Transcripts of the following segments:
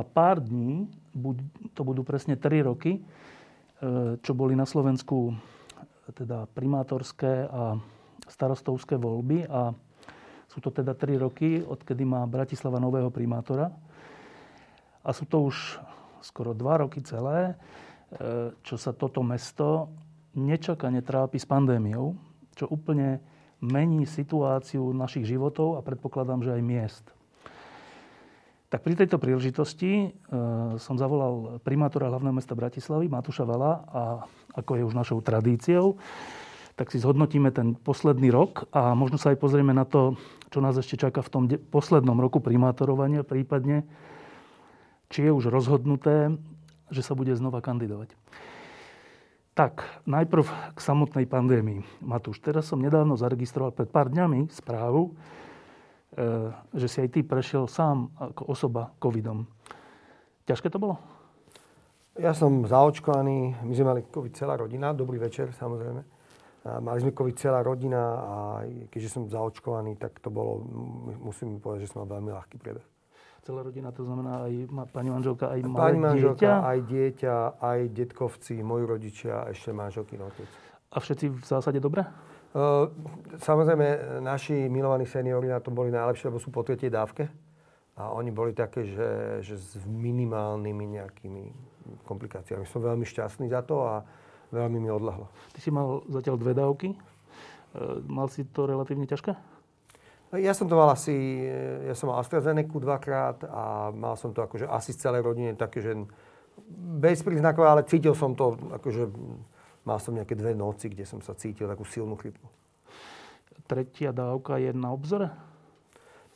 Za pár dní, to budú presne 3 roky, e, čo boli na Slovensku teda primátorské a starostovské voľby a sú to teda 3 roky, odkedy má Bratislava nového primátora. A sú to už skoro 2 roky celé, e, čo sa toto mesto nečakane trápi s pandémiou, čo úplne mení situáciu našich životov a predpokladám, že aj miest. Tak pri tejto príležitosti e, som zavolal primátora hlavného mesta Bratislavy, Matúša Vala, a ako je už našou tradíciou, tak si zhodnotíme ten posledný rok a možno sa aj pozrieme na to, čo nás ešte čaká v tom poslednom roku primátorovania, prípadne, či je už rozhodnuté, že sa bude znova kandidovať. Tak, najprv k samotnej pandémii. Matúš, teraz som nedávno zaregistroval pred pár dňami správu, že si aj ty prešiel sám ako osoba covidom. Ťažké to bolo? Ja som zaočkovaný, my sme mali covid celá rodina, dobrý večer samozrejme. A mali sme covid celá rodina a keďže som zaočkovaný, tak to bolo, musím povedať, že som mal veľmi ľahký priebeh. Celá rodina, to znamená aj pani manželka, aj malé pani manželka, dieťa? aj dieťa, aj detkovci, moji rodičia, ešte manželky otec. A všetci v zásade dobre? Samozrejme, naši milovaní seniori na tom boli najlepšie, lebo sú po tretej dávke. A oni boli také, že, že s minimálnymi nejakými komplikáciami. Som veľmi šťastný za to a veľmi mi odlahlo. Ty si mal zatiaľ dve dávky. E, mal si to relatívne ťažké? Ja som to mal asi, ja som mal AstraZeneca dvakrát a mal som to akože asi z celej rodine také, že bezpríznakové, ale cítil som to akože Mal som nejaké dve noci, kde som sa cítil takú silnú chrypku. Tretia dávka je na obzore?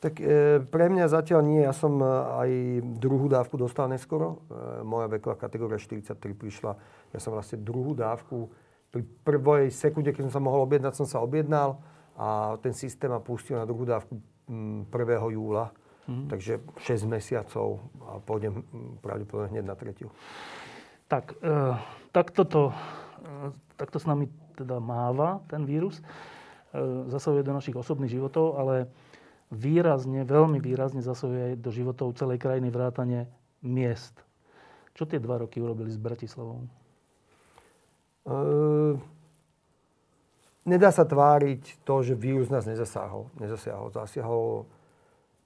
Tak e, pre mňa zatiaľ nie. Ja som e, aj druhú dávku dostal neskoro. E, moja veková kategória 43 prišla. Ja som vlastne druhú dávku pri prvej sekunde, keď som sa mohol objednať, som sa objednal a ten systém ma pustil na druhú dávku 1. júla. Mm. Takže 6 mesiacov a pôjdem pravdepodobne hneď na tretiu. Tak, e, tak toto takto s nami teda máva ten vírus, e, zasahuje do našich osobných životov, ale výrazne, veľmi výrazne zasahuje do životov celej krajiny vrátane miest. Čo tie dva roky urobili s Bratislavou? Uh, nedá sa tváriť to, že vírus nás nezasiahol. Nezasiahol. Zasiahol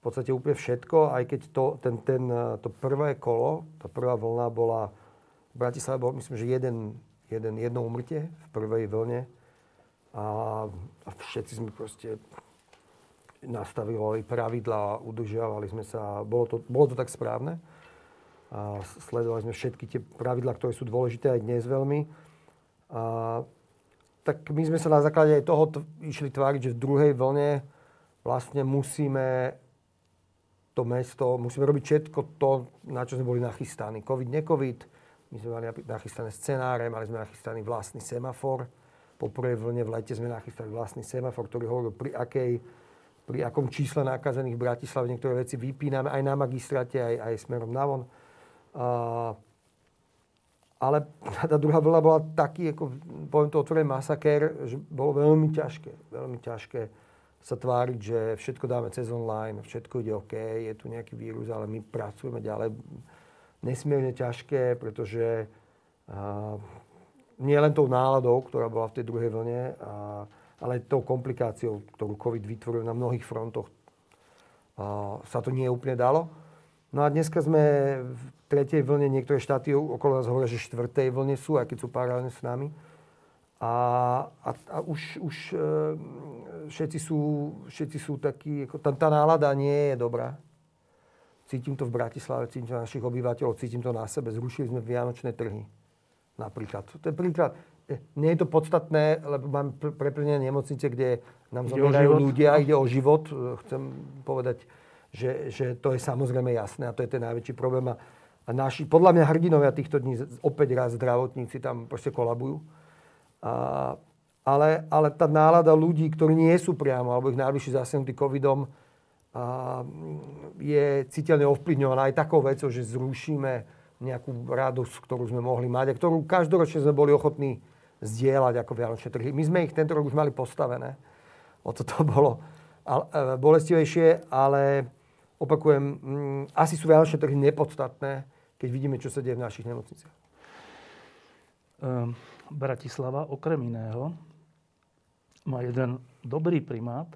v podstate úplne všetko, aj keď to, ten, ten, to prvé kolo, tá prvá vlna bola v Bratislave bol, myslím, že jeden jeden, jedno umrtie v prvej vlne a, a všetci sme proste nastavili pravidlá, udržiavali sme sa, bolo to, bolo to tak správne. A sledovali sme všetky tie pravidlá, ktoré sú dôležité aj dnes veľmi. A, tak my sme sa na základe aj toho t- išli tváriť, že v druhej vlne vlastne musíme to mesto, musíme robiť všetko to, na čo sme boli nachystaní. Covid, necovid, my sme mali nachystané scenáre, mali sme nachystaný vlastný semafor. Po prvej vlne v lete sme nachystali vlastný semafor, ktorý hovoril, pri, akej, pri akom čísle nákazených v Bratislave niektoré veci vypíname aj na magistrate, aj, aj smerom navon. Uh, ale tá druhá vlna bola taký, ako poviem to otvorený masakér, že bolo veľmi ťažké, veľmi ťažké sa tváriť, že všetko dáme cez online, všetko ide OK, je tu nejaký vírus, ale my pracujeme ďalej nesmierne ťažké, pretože nie len tou náladou, ktorá bola v tej druhej vlne, ale tou komplikáciou, ktorú COVID vytvoril na mnohých frontoch, sa to nie úplne dalo. No a dneska sme v tretej vlne, niektoré štáty okolo nás hovoria, že štvrtej vlne sú, aj keď sú paralelne s nami. A, a, a už, už e, všetci, sú, všetci sú takí, ako, tá, tá nálada nie je dobrá. Cítim to v Bratislave, cítim to na našich obyvateľov, cítim to na sebe. Zrušili sme vianočné trhy. Napríklad. To je príklad. E, nie je to podstatné, lebo mám preplnené nemocnice, kde nám zomierajú ľudia, ide o život. E, chcem povedať, že, že to je samozrejme jasné a to je ten najväčší problém. A, a naši, podľa mňa hrdinovia týchto dní, opäť raz zdravotníci tam proste kolabujú. A, ale, ale tá nálada ľudí, ktorí nie sú priamo, alebo ich najbližší zasenutí covidom, je citeľne ovplyvňovaná aj takou vecou, že zrušíme nejakú radosť, ktorú sme mohli mať a ktorú každoročne sme boli ochotní zdieľať ako Vianočné trhy. My sme ich tento rok už mali postavené. O to to bolo e, bolestivejšie, ale opakujem, mm, asi sú Vianočné trhy nepodstatné, keď vidíme, čo sa deje v našich nemocniciach. Um, Bratislava okrem iného má jeden dobrý primát.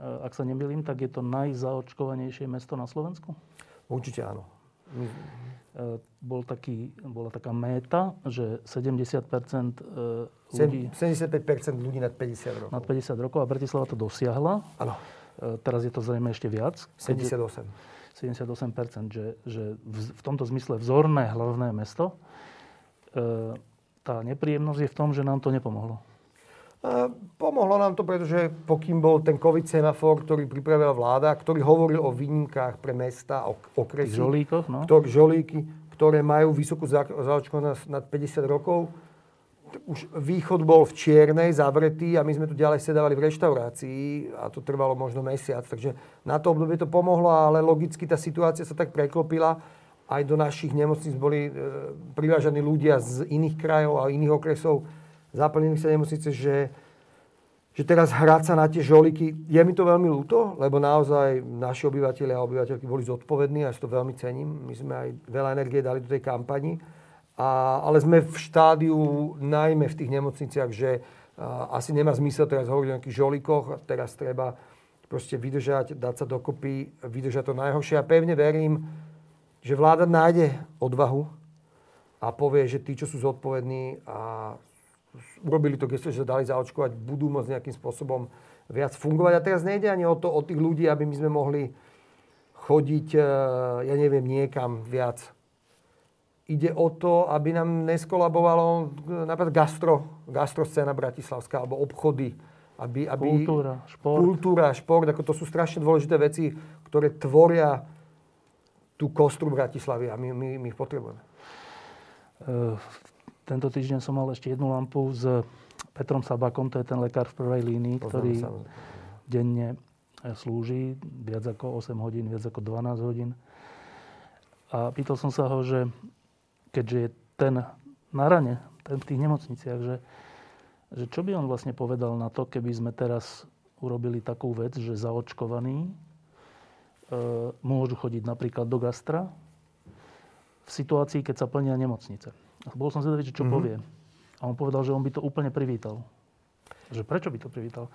E, ak sa nemýlim, tak je to najzaočkovanejšie mesto na Slovensku? Určite áno. My... E, bol taký, bola taká méta, že 70 ľudí... 75% ľudí nad 50 rokov. Nad 50 rokov a Bratislava to dosiahla. Áno. Teraz je to zrejme ešte viac. 78. 78%, že, že v, v tomto zmysle vzorné hlavné mesto. Tá nepríjemnosť je v tom, že nám to nepomohlo. E, pomohlo nám to, pretože pokým bol ten COVID semafor, ktorý pripravila vláda, ktorý hovoril o výnimkách pre mesta, o okresy. Žolíkoch, no. Ktorý, žolíky, ktoré majú vysokú zaočkovanosť nad 50 rokov, už východ bol v Čiernej zavretý a my sme tu ďalej sedávali v reštaurácii a to trvalo možno mesiac. Takže na to obdobie to pomohlo, ale logicky tá situácia sa tak preklopila. Aj do našich nemocníc boli e, privážaní ľudia z iných krajov a iných okresov. Zaplnili sa nemocnice, že, že teraz hrať sa na tie žoliky, je mi to veľmi ľúto, lebo naozaj naši obyvateľi a obyvateľky boli zodpovední a ja si to veľmi cením. My sme aj veľa energie dali do tej kampani a, ale sme v štádiu, najmä v tých nemocniciach, že a, asi nemá zmysel teraz hovoriť o nejakých žolikoch. Teraz treba proste vydržať, dať sa dokopy, vydržať to najhoršie. A pevne verím, že vláda nájde odvahu a povie, že tí, čo sú zodpovední a urobili to gesto, že dali zaočkovať, budú môcť nejakým spôsobom viac fungovať. A teraz nejde ani o to, o tých ľudí, aby my sme mohli chodiť, e, ja neviem, niekam viac ide o to, aby nám neskolabovalo napríklad gastro, gastroscéna bratislavská, alebo obchody. Aby, aby kultúra, šport. Kultúra, šport, ako to sú strašne dôležité veci, ktoré tvoria tú kostru Bratislavy a my, my, my ich potrebujeme. Tento týždeň som mal ešte jednu lampu s Petrom Sabakom, to je ten lekár v prvej línii, Poznám ktorý sa. denne slúži viac ako 8 hodín, viac ako 12 hodín. A pýtal som sa ho, že keďže je ten na rane, ten v tých nemocniciach, že, že čo by on vlastne povedal na to, keby sme teraz urobili takú vec, že zaočkovaní e, môžu chodiť napríklad do gastra v situácii, keď sa plnia nemocnice. Bol som zvedavý, čo mm-hmm. povie. A on povedal, že on by to úplne privítal. Že prečo by to privítal?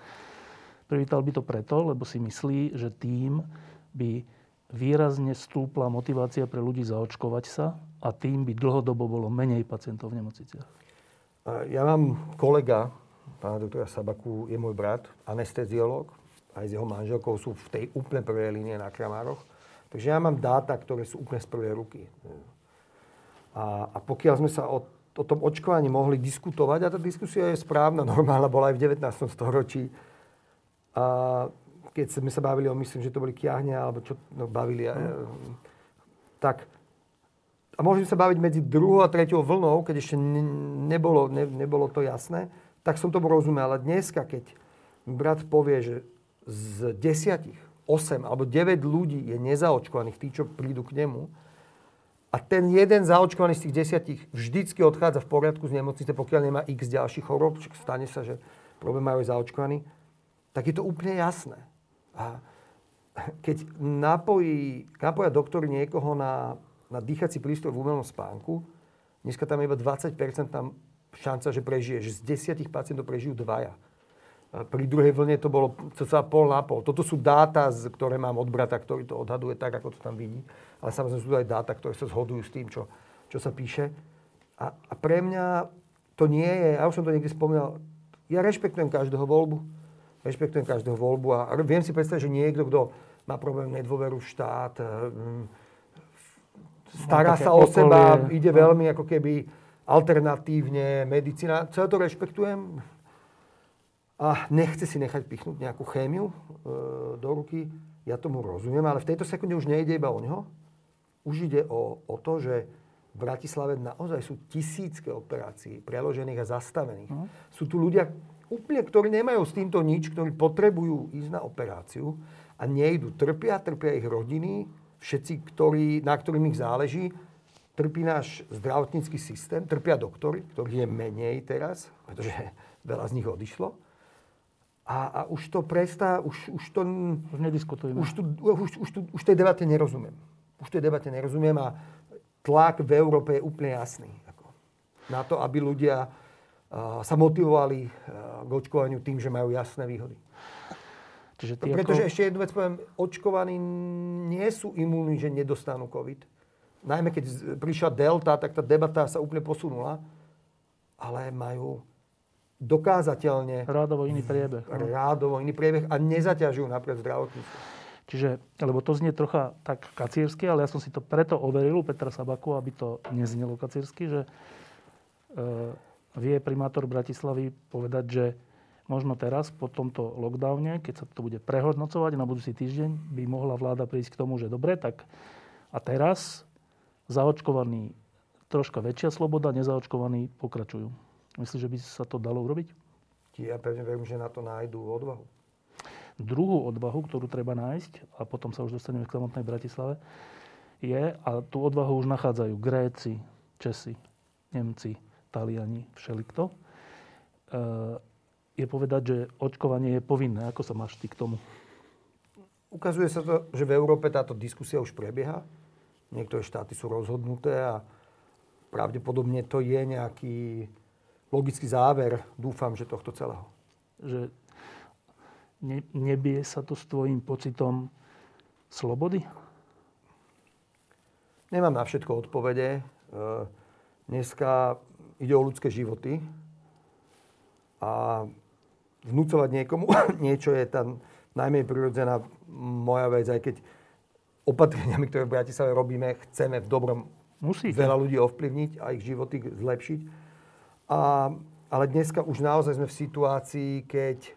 Privítal by to preto, lebo si myslí, že tým by výrazne stúpla motivácia pre ľudí zaočkovať sa a tým by dlhodobo bolo menej pacientov v nemocniciach? Ja mám kolega, pána doktora Sabaku, je môj brat, anesteziolog, aj s jeho manželkou sú v tej úplne prvej línie na Kramároch. Takže ja mám dáta, ktoré sú úplne z prvej ruky. A, a pokiaľ sme sa o, o tom očkovaní mohli diskutovať, a tá diskusia je správna, normálna, bola aj v 19. storočí, a keď sme sa bavili o, myslím, že to boli kiahne, alebo čo no, bavili, mm. tak a môžeme sa baviť medzi druhou a treťou vlnou, keď ešte nebolo, ne, nebolo to jasné, tak som tomu rozumel. Ale dneska, keď brat povie, že z desiatich 8 alebo 9 ľudí je nezaočkovaných, tí, čo prídu k nemu, a ten jeden zaočkovaný z tých desiatich vždycky odchádza v poriadku z nemocnice, pokiaľ nemá x ďalších chorób, stane sa, že problém majú zaočkovaný, tak je to úplne jasné. A keď napojí, napoja doktory niekoho na na dýchací prístroj v umelom spánku. Dneska tam je iba 20% tam šanca, že prežije, že z 10 pacientov prežijú dvaja. Pri druhej vlne to bolo cca pol na pol. Toto sú dáta, ktoré mám od brata, ktorý to odhaduje tak, ako to tam vidí. Ale samozrejme sú to aj dáta, ktoré sa zhodujú s tým, čo, čo sa píše. A, a pre mňa to nie je, ja už som to niekde spomínal, ja rešpektujem každého voľbu. Rešpektujem každého voľbu a viem si predstaviť, že niekto, kto má problém nedôveru v štát, hm, stará sa o seba, ide veľmi ako keby alternatívne, medicína. Celé to rešpektujem a nechce si nechať pichnúť nejakú chémiu e, do ruky. ja tomu rozumiem, ale v tejto sekunde už nejde iba o neho. Už ide o, o to, že v Bratislave naozaj sú tisícké operácií preložených a zastavených. Uh-huh. Sú tu ľudia úplne, ktorí nemajú s týmto nič, ktorí potrebujú ísť na operáciu a nejdu. Trpia, trpia ich rodiny, všetci, ktorí, na ktorým ich záleží. Trpí náš zdravotnícky systém, trpia doktory, ktorých je menej teraz, pretože veľa z nich odišlo. A, a už to prestá, už, už to... Už nediskutujeme. Už, tu, už, už, tu, už tej debate nerozumiem. Už tej debate nerozumiem a tlak v Európe je úplne jasný. Ako, na to, aby ľudia uh, sa motivovali uh, k očkovaniu tým, že majú jasné výhody. Čiže ty Pretože ako... ešte jednu vec poviem, očkovaní nie sú imúni, že nedostanú COVID. Najmä keď prišla Delta, tak tá debata sa úplne posunula. Ale majú dokázateľne... Rádovo iný priebeh. Rádovo iný priebeh a nezaťažujú napríklad zdravotníctvo. Čiže, lebo to znie trocha tak kacírsky, ale ja som si to preto overil u Petra Sabaku, aby to neznelo kacírsky, že e, vie primátor Bratislavy povedať, že možno teraz po tomto lockdowne, keď sa to bude prehodnocovať na budúci týždeň, by mohla vláda prísť k tomu, že dobre, tak a teraz zaočkovaní troška väčšia sloboda, nezaočkovaní pokračujú. Myslíš, že by sa to dalo urobiť? Ja pevne verím, že na to nájdú odvahu. Druhú odvahu, ktorú treba nájsť, a potom sa už dostaneme k samotnej Bratislave, je, a tú odvahu už nachádzajú Gréci, Česi, Nemci, Taliani, všelikto, e, je povedať, že očkovanie je povinné. Ako sa máš ty k tomu? Ukazuje sa to, že v Európe táto diskusia už prebieha. Niektoré štáty sú rozhodnuté a pravdepodobne to je nejaký logický záver, dúfam, že tohto celého. Že ne, nebie sa to s tvojim pocitom slobody? Nemám na všetko odpovede. E, dneska ide o ľudské životy a vnúcovať niekomu niečo je tam najmenej prirodzená moja vec, aj keď opatreniami, ktoré v Bratislave robíme, chceme v dobrom Musíte. veľa ľudí ovplyvniť a ich životy zlepšiť a, ale dneska už naozaj sme v situácii, keď,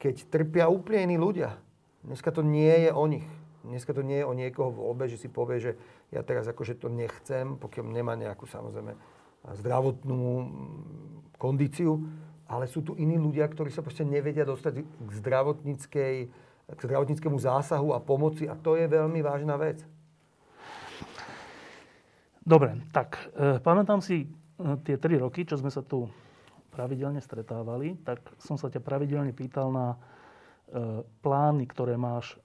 keď trpia úplne iní ľudia. Dneska to nie je o nich. Dneska to nie je o niekoho v obe, že si povie, že ja teraz akože to nechcem, pokiaľ nemá nejakú samozrejme zdravotnú kondíciu, ale sú tu iní ľudia, ktorí sa proste nevedia dostať k zdravotníckej k zdravotníckému zásahu a pomoci a to je veľmi vážna vec. Dobre, tak e, pamätám si tie tri roky, čo sme sa tu pravidelne stretávali, tak som sa ťa pravidelne pýtal na e, plány, ktoré máš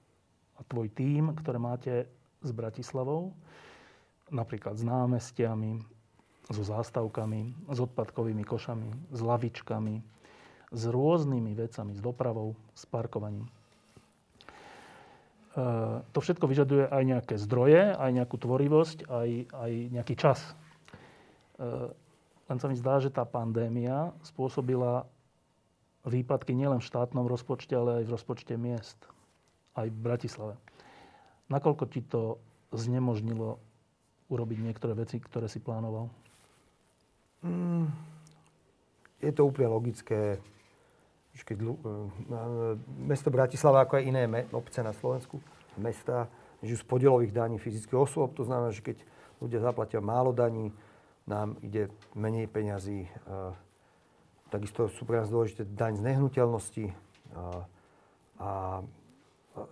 a tvoj tím, ktoré máte s Bratislavou, napríklad s námestiami, so zástavkami, s odpadkovými košami, s lavičkami, s rôznymi vecami, s dopravou, s parkovaním. E, to všetko vyžaduje aj nejaké zdroje, aj nejakú tvorivosť, aj, aj nejaký čas. E, len sa mi zdá, že tá pandémia spôsobila výpadky nielen v štátnom rozpočte, ale aj v rozpočte miest. Aj v Bratislave. Nakoľko ti to znemožnilo urobiť niektoré veci, ktoré si plánoval? Mm, je to úplne logické. Keď, uh, mesto Bratislava, ako aj iné obce na Slovensku, mesta, žijú z podielových daní fyzických osôb. To znamená, že keď ľudia zaplatia málo daní, nám ide menej peňazí. Takisto sú pre nás dôležité daň z nehnuteľnosti a, a,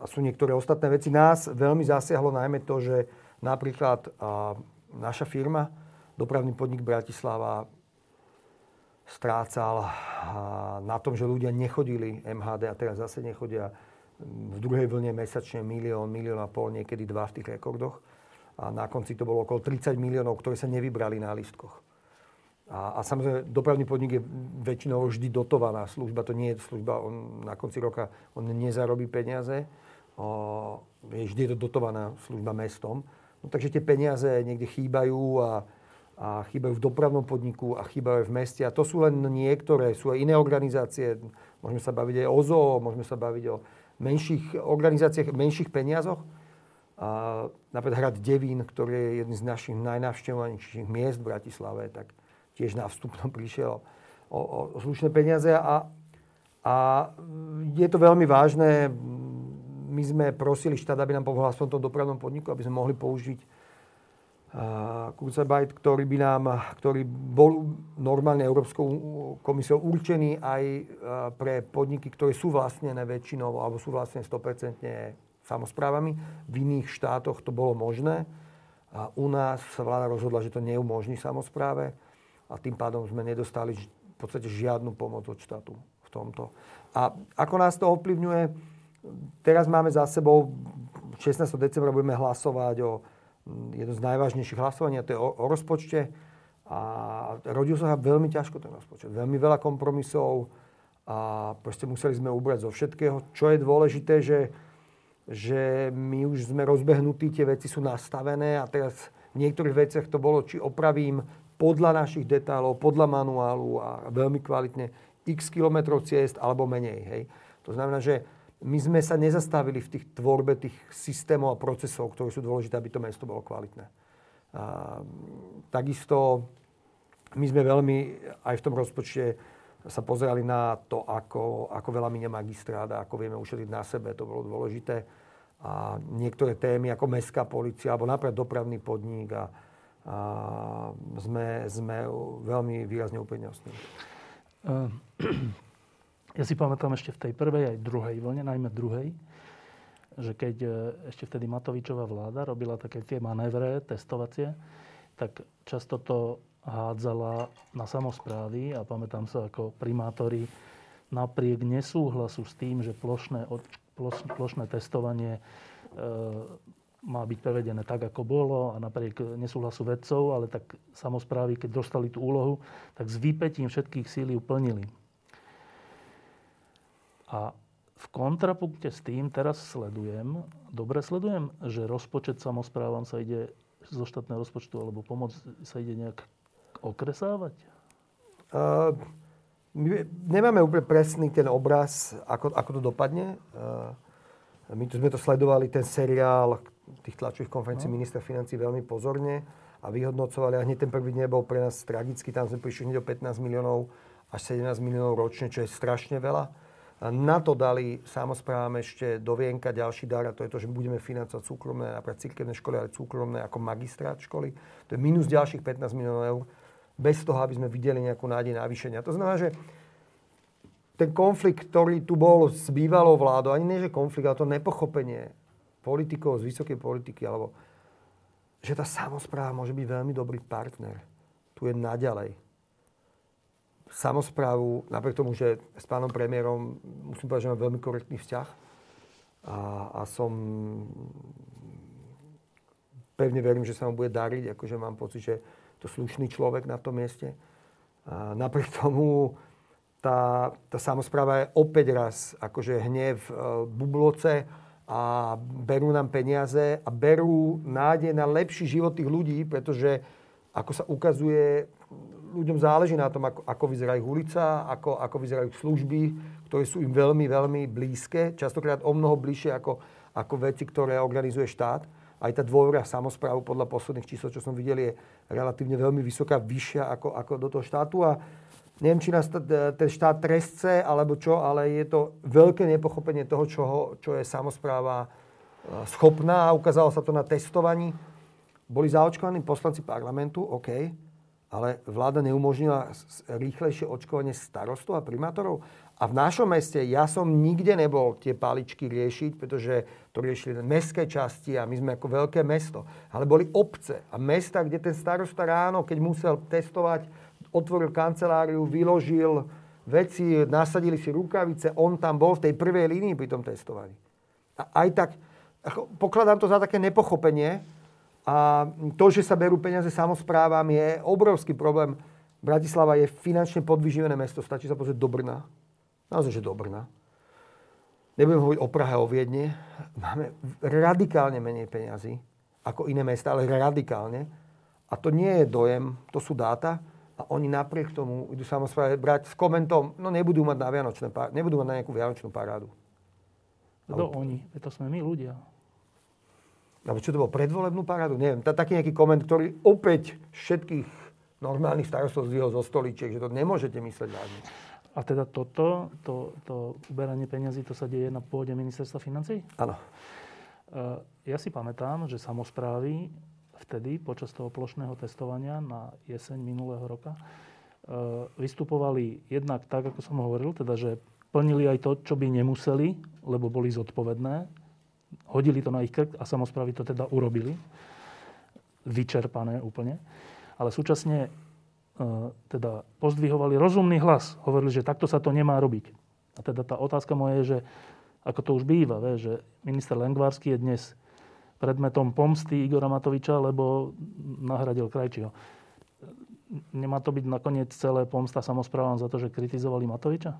sú niektoré ostatné veci. Nás veľmi zasiahlo najmä to, že napríklad a, naša firma, dopravný podnik Bratislava, strácal na tom, že ľudia nechodili MHD a teraz zase nechodia v druhej vlne mesačne milión, milión a pol, niekedy dva v tých rekordoch a na konci to bolo okolo 30 miliónov, ktoré sa nevybrali na listkoch. A, a samozrejme, dopravný podnik je väčšinou vždy dotovaná služba, to nie je služba, on na konci roka on nezarobí peniaze, o, je vždy je to dotovaná služba mestom. No, takže tie peniaze niekde chýbajú a, a chýbajú v dopravnom podniku a chýbajú v meste. A to sú len niektoré, sú aj iné organizácie. Môžeme sa baviť aj o ZOO, môžeme sa baviť o menších organizáciách, menších peniazoch. A napríklad hrad Devín, ktorý je jedným z našich najnavštevovanejších miest v Bratislave, tak tiež na vstupnom prišiel o, o, slušné peniaze a, a je to veľmi vážne. my sme prosili štát, aby nám pomohla v tomto dopravnom podniku, aby sme mohli použiť Kurzarbeit, ktorý by nám, ktorý bol normálne Európskou komisiou určený aj pre podniky, ktoré sú vlastnené väčšinou alebo sú vlastne 100% samozprávami. V iných štátoch to bolo možné. A u nás sa vláda rozhodla, že to neumožní samozpráve a tým pádom sme nedostali v podstate žiadnu pomoc od štátu v tomto. A ako nás to ovplyvňuje? Teraz máme za sebou, 16. decembra budeme hlasovať o jedno z najvážnejších hlasovaní, a to je o, o rozpočte. A rodil sa veľmi ťažko ten rozpočet. Veľmi veľa kompromisov a proste museli sme ubrať zo všetkého. Čo je dôležité, že, že my už sme rozbehnutí, tie veci sú nastavené a teraz v niektorých veciach to bolo, či opravím podľa našich detálov, podľa manuálu a veľmi kvalitne x kilometrov ciest alebo menej. Hej. To znamená, že my sme sa nezastavili v tých tvorbe tých systémov a procesov, ktoré sú dôležité, aby to mesto bolo kvalitné. A, takisto my sme veľmi aj v tom rozpočte sa pozerali na to, ako, ako veľa minie magistrát a ako vieme ušetriť na sebe. To bolo dôležité. A niektoré témy ako mestská policia alebo napríklad dopravný podnik a, a sme, sme veľmi výrazne uprednostnili. Uh, ja si pamätám ešte v tej prvej aj druhej vlne, najmä druhej, že keď e, ešte vtedy Matovičová vláda robila také tie manévre testovacie, tak často to hádzala na samozprávy a pamätám sa ako primátori napriek nesúhlasu s tým, že plošné, plošné testovanie e, má byť prevedené tak, ako bolo a napriek nesúhlasu vedcov, ale tak samozprávy, keď dostali tú úlohu, tak s výpetím všetkých síl ju. A v kontrapunkte s tým teraz sledujem, dobre sledujem, že rozpočet samozprávam sa ide zo štátneho rozpočtu alebo pomoc sa ide nejak okresávať? Uh, my nemáme úplne presný ten obraz, ako, ako to dopadne. Uh, my tu sme to sledovali, ten seriál tých tlačových konferencií no. ministra financí veľmi pozorne a vyhodnocovali. A hneď ten prvý deň bol pre nás tragický. Tam sme prišli hneď o 15 miliónov až 17 miliónov ročne, čo je strašne veľa. Na to dali samozprávam ešte do vienka ďalší dar a to je to, že budeme financovať súkromné, napríklad cirkevné školy, ale súkromné ako magistrát školy. To je minus ďalších 15 miliónov eur, bez toho, aby sme videli nejakú nádej navýšenia. To znamená, že ten konflikt, ktorý tu bol s bývalou vládou, ani nie že konflikt, ale to nepochopenie politikov z vysokej politiky, alebo že tá samozpráva môže byť veľmi dobrý partner. Tu je naďalej samozprávu, napriek tomu, že s pánom premiérom musím povedať, že mám veľmi korektný vzťah a, a som pevne verím, že sa mu bude dariť, akože mám pocit, že to slušný človek na tom mieste. A napriek tomu tá, tá samozpráva je opäť raz akože hnev e, bubloce a berú nám peniaze a berú nádej na lepší život tých ľudí, pretože ako sa ukazuje, ľuďom záleží na tom, ako, ako vyzerá ich ulica, ako, ako vyzerajú služby, ktoré sú im veľmi, veľmi blízke, častokrát o mnoho bližšie ako, ako veci, ktoré organizuje štát. Aj tá dôvera samozprávu podľa posledných čísel, čo som videl, je relatívne veľmi vysoká, vyššia ako, ako do toho štátu. A neviem, či nás ten štát trestce, alebo čo, ale je to veľké nepochopenie toho, čo, čo je samozpráva e, schopná. Ukázalo sa to na testovaní. Boli zaočkovaní poslanci parlamentu, OK, ale vláda neumožnila rýchlejšie očkovanie starostov a primátorov. A v našom meste ja som nikde nebol tie paličky riešiť, pretože to riešili mestské časti a my sme ako veľké mesto. Ale boli obce a mesta, kde ten starosta ráno, keď musel testovať, otvoril kanceláriu, vyložil veci, nasadili si rukavice, on tam bol v tej prvej línii pri tom testovaní. A aj tak, pokladám to za také nepochopenie, a to, že sa berú peniaze samozprávam, je obrovský problém. Bratislava je finančne podvyživené mesto. Stačí sa pozrieť do Brna. Naozaj, že do Brna. Nebudem hovoriť o Prahe, o Viedne. Máme radikálne menej peniazy ako iné mesta, ale radikálne. A to nie je dojem, to sú dáta. A oni napriek tomu idú samozpráve brať s komentom, no nebudú mať na, Vianočné, nebudú mať na nejakú Vianočnú parádu. Kto oni? To sme my ľudia alebo čo to bolo, predvolebnú parádu, neviem, taký nejaký koment, ktorý opäť všetkých normálnych starostov zdvihol zo stoličiek, že to nemôžete mysleť vážne. A teda toto, to, to uberanie peniazy, to sa deje na pôde ministerstva financí? Áno. Ja si pamätám, že samozprávy vtedy, počas toho plošného testovania na jeseň minulého roka, vystupovali jednak tak, ako som hovoril, teda, že plnili aj to, čo by nemuseli, lebo boli zodpovedné. Hodili to na ich krk a samozprávy to teda urobili. Vyčerpané úplne. Ale súčasne E, teda pozdvihovali rozumný hlas. Hovorili, že takto sa to nemá robiť. A teda tá otázka moja je, že ako to už býva, vie, že minister Lengvársky je dnes predmetom pomsty Igora Matoviča, lebo nahradil Krajčího. Nemá to byť nakoniec celé pomsta samozprávam za to, že kritizovali Matoviča?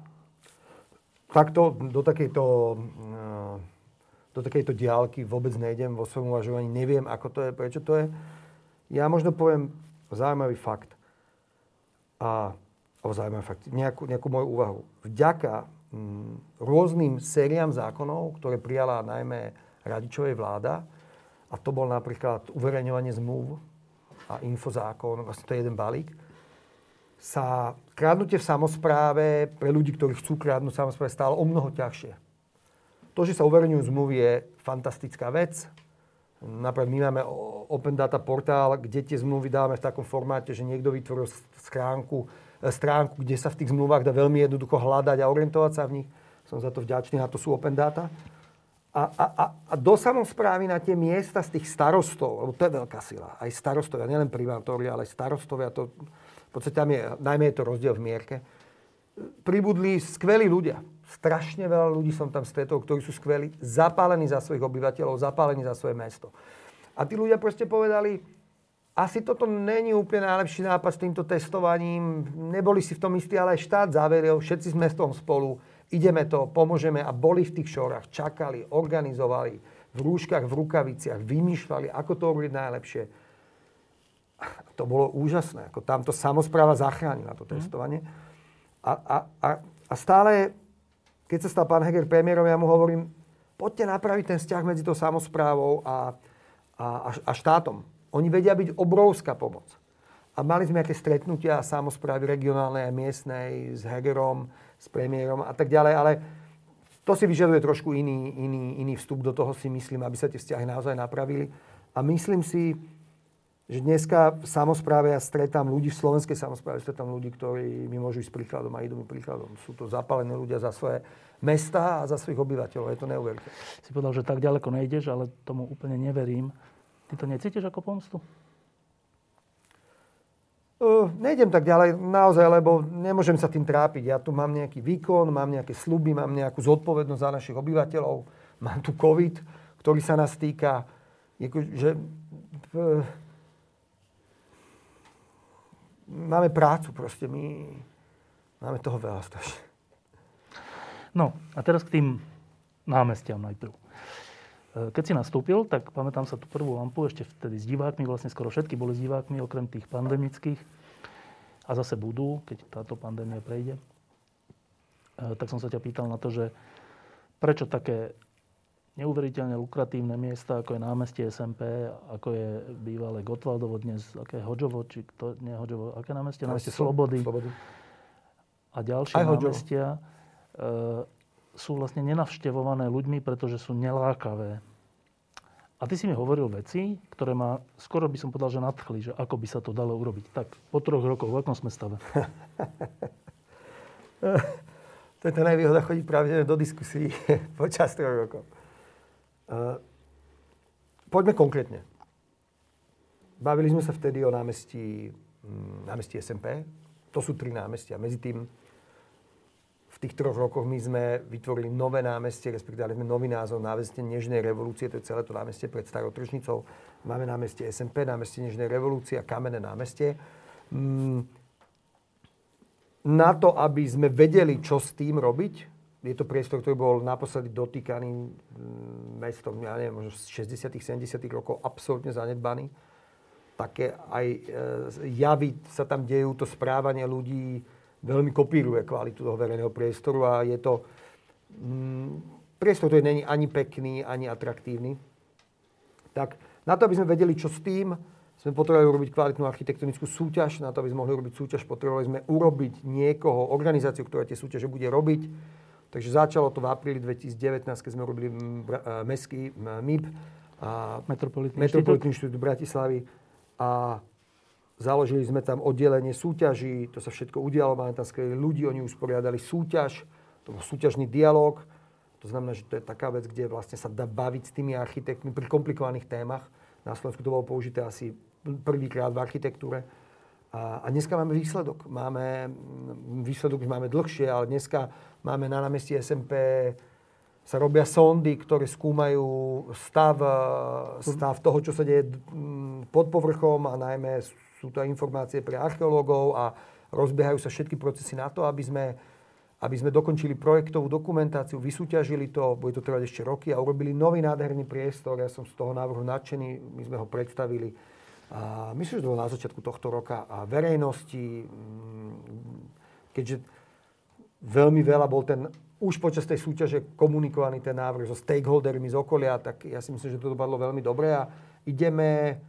Takto do takejto, e, do takejto diálky vôbec nejdem vo svojom uvažovaní. Neviem, ako to je, prečo to je. Ja možno poviem zaujímavý fakt a o zaujímavý fakt, nejakú, nejakú moju úvahu. Vďaka m, mm, rôznym sériám zákonov, ktoré prijala najmä radičovej vláda, a to bol napríklad uverejňovanie zmluv a infozákon, vlastne to je jeden balík, sa krádnutie v samozpráve pre ľudí, ktorí chcú krádnuť v samozpráve, stále o mnoho ťažšie. To, že sa uverejňujú zmluvy, je fantastická vec. Napríklad my máme Open Data portál, kde tie zmluvy dáme v takom formáte, že niekto vytvoril stránku, e, stránku, kde sa v tých zmluvách dá veľmi jednoducho hľadať a orientovať sa v nich. Som za to vďačný a to sú Open Data. A, a, a, a do samozprávy na tie miesta z tých starostov, lebo to je veľká sila, aj starostovia, nielen primátori, ale aj starostovia, to, v podstate tam je, najmä je to rozdiel v mierke, pribudli skvelí ľudia. Strašne veľa ľudí som tam stretol, ktorí sú skvelí, zapálení za svojich obyvateľov, zapálení za svoje mesto. A tí ľudia proste povedali, asi toto není úplne najlepší nápad s týmto testovaním. Neboli si v tom istí, ale štát zaveril, všetci sme s tom spolu. Ideme to, pomôžeme a boli v tých šorách, čakali, organizovali, v rúškach, v rukaviciach, vymýšľali, ako to urobiť najlepšie. To bolo úžasné. Ako tamto samozpráva zachránila to mhm. testovanie. A, a, a, a stále keď sa stal pán Heger premiérom, ja mu hovorím, poďte napraviť ten vzťah medzi tou samozprávou a, a, a štátom. Oni vedia byť obrovská pomoc. A mali sme nejaké stretnutia samozprávy regionálnej a miestnej s Hegerom, s premiérom a tak ďalej, ale to si vyžaduje trošku iný, iný, iný vstup do toho, si myslím, aby sa tie vzťahy naozaj napravili. A myslím si, že dneska v samozpráve ja stretám ľudí, v slovenskej samozpráve stretám ľudí, ktorí mi môžu ísť príkladom a idú mi príkladom. Sú to zapálení ľudia za svoje mesta a za svojich obyvateľov. Je to neuveriteľné. Si povedal, že tak ďaleko nejdeš, ale tomu úplne neverím. Ty to necítiš ako pomstu? Uh, nejdem tak ďalej naozaj, lebo nemôžem sa tým trápiť. Ja tu mám nejaký výkon, mám nejaké sluby, mám nejakú zodpovednosť za našich obyvateľov, mám tu COVID, ktorý sa nás týka. Že, uh, máme prácu proste, my máme toho veľa strašne. No a teraz k tým námestiam najprv. E, keď si nastúpil, tak pamätám sa tú prvú lampu ešte vtedy s divákmi, vlastne skoro všetky boli s divákmi, okrem tých pandemických. A zase budú, keď táto pandémia prejde. E, tak som sa ťa pýtal na to, že prečo také neuveriteľne lukratívne miesta, ako je námestie SMP, ako je bývalé Gotwaldovo dnes, aké Hodžovo, či to nie Hodžovo, aké námestie? Námestie Slobody. Slobody. A ďalšie Aj námestia e, sú vlastne nenavštevované ľuďmi, pretože sú nelákavé. A ty si mi hovoril veci, ktoré ma skoro by som povedal, že nadchli, že ako by sa to dalo urobiť. Tak po troch rokoch, v akom sme stave? to je to najvýhoda chodiť práve do diskusí počas troch rokov. Uh, poďme konkrétne. Bavili sme sa vtedy o námestí, um, námestí SMP. To sú tri námestia. Medzi tým v tých troch rokoch my sme vytvorili nové námestie, respektíve sme nový názov námestie Nežnej revolúcie, to je celé to námestie pred starou tržnicou. Máme námestie SMP, námestie Nežnej revolúcie a kamenné námestie. Um, na to, aby sme vedeli, čo s tým robiť, je to priestor, ktorý bol naposledy dotýkaný mestom, ja neviem, možno z 60 70 rokov, absolútne zanedbaný. Také aj e, javy sa tam dejú, to správanie ľudí veľmi kopíruje kvalitu toho verejného priestoru a je to mm, priestor, ktorý není ani pekný, ani atraktívny. Tak na to, aby sme vedeli, čo s tým, sme potrebovali urobiť kvalitnú architektonickú súťaž. Na to, aby sme mohli urobiť súťaž, potrebovali sme urobiť niekoho, organizáciu, ktorá tie súťaže bude robiť. Takže začalo to v apríli 2019, keď sme robili mestský MIB a Metropolitný, Metropolitný inštitút Bratislavy a založili sme tam oddelenie súťaží, to sa všetko udialo, máme tam skvelí ľudí, oni usporiadali súťaž, to bol súťažný dialog, to znamená, že to je taká vec, kde vlastne sa dá baviť s tými architektmi pri komplikovaných témach. Na Slovensku to bolo použité asi prvýkrát v architektúre. A, a dneska máme výsledok. Máme, výsledok už máme dlhšie, ale dneska máme na námestí SMP sa robia sondy, ktoré skúmajú stav, stav toho, čo sa deje pod povrchom a najmä sú to informácie pre archeológov a rozbiehajú sa všetky procesy na to, aby sme, aby sme dokončili projektovú dokumentáciu, vysúťažili to, bude to trvať ešte roky a urobili nový nádherný priestor. Ja som z toho návrhu nadšený, my sme ho predstavili myslím, že to bolo na začiatku tohto roka? A verejnosti, mm, keďže veľmi veľa bol ten, už počas tej súťaže komunikovaný ten návrh so stakeholdermi z okolia, tak ja si myslím, že to dopadlo veľmi dobre a ideme,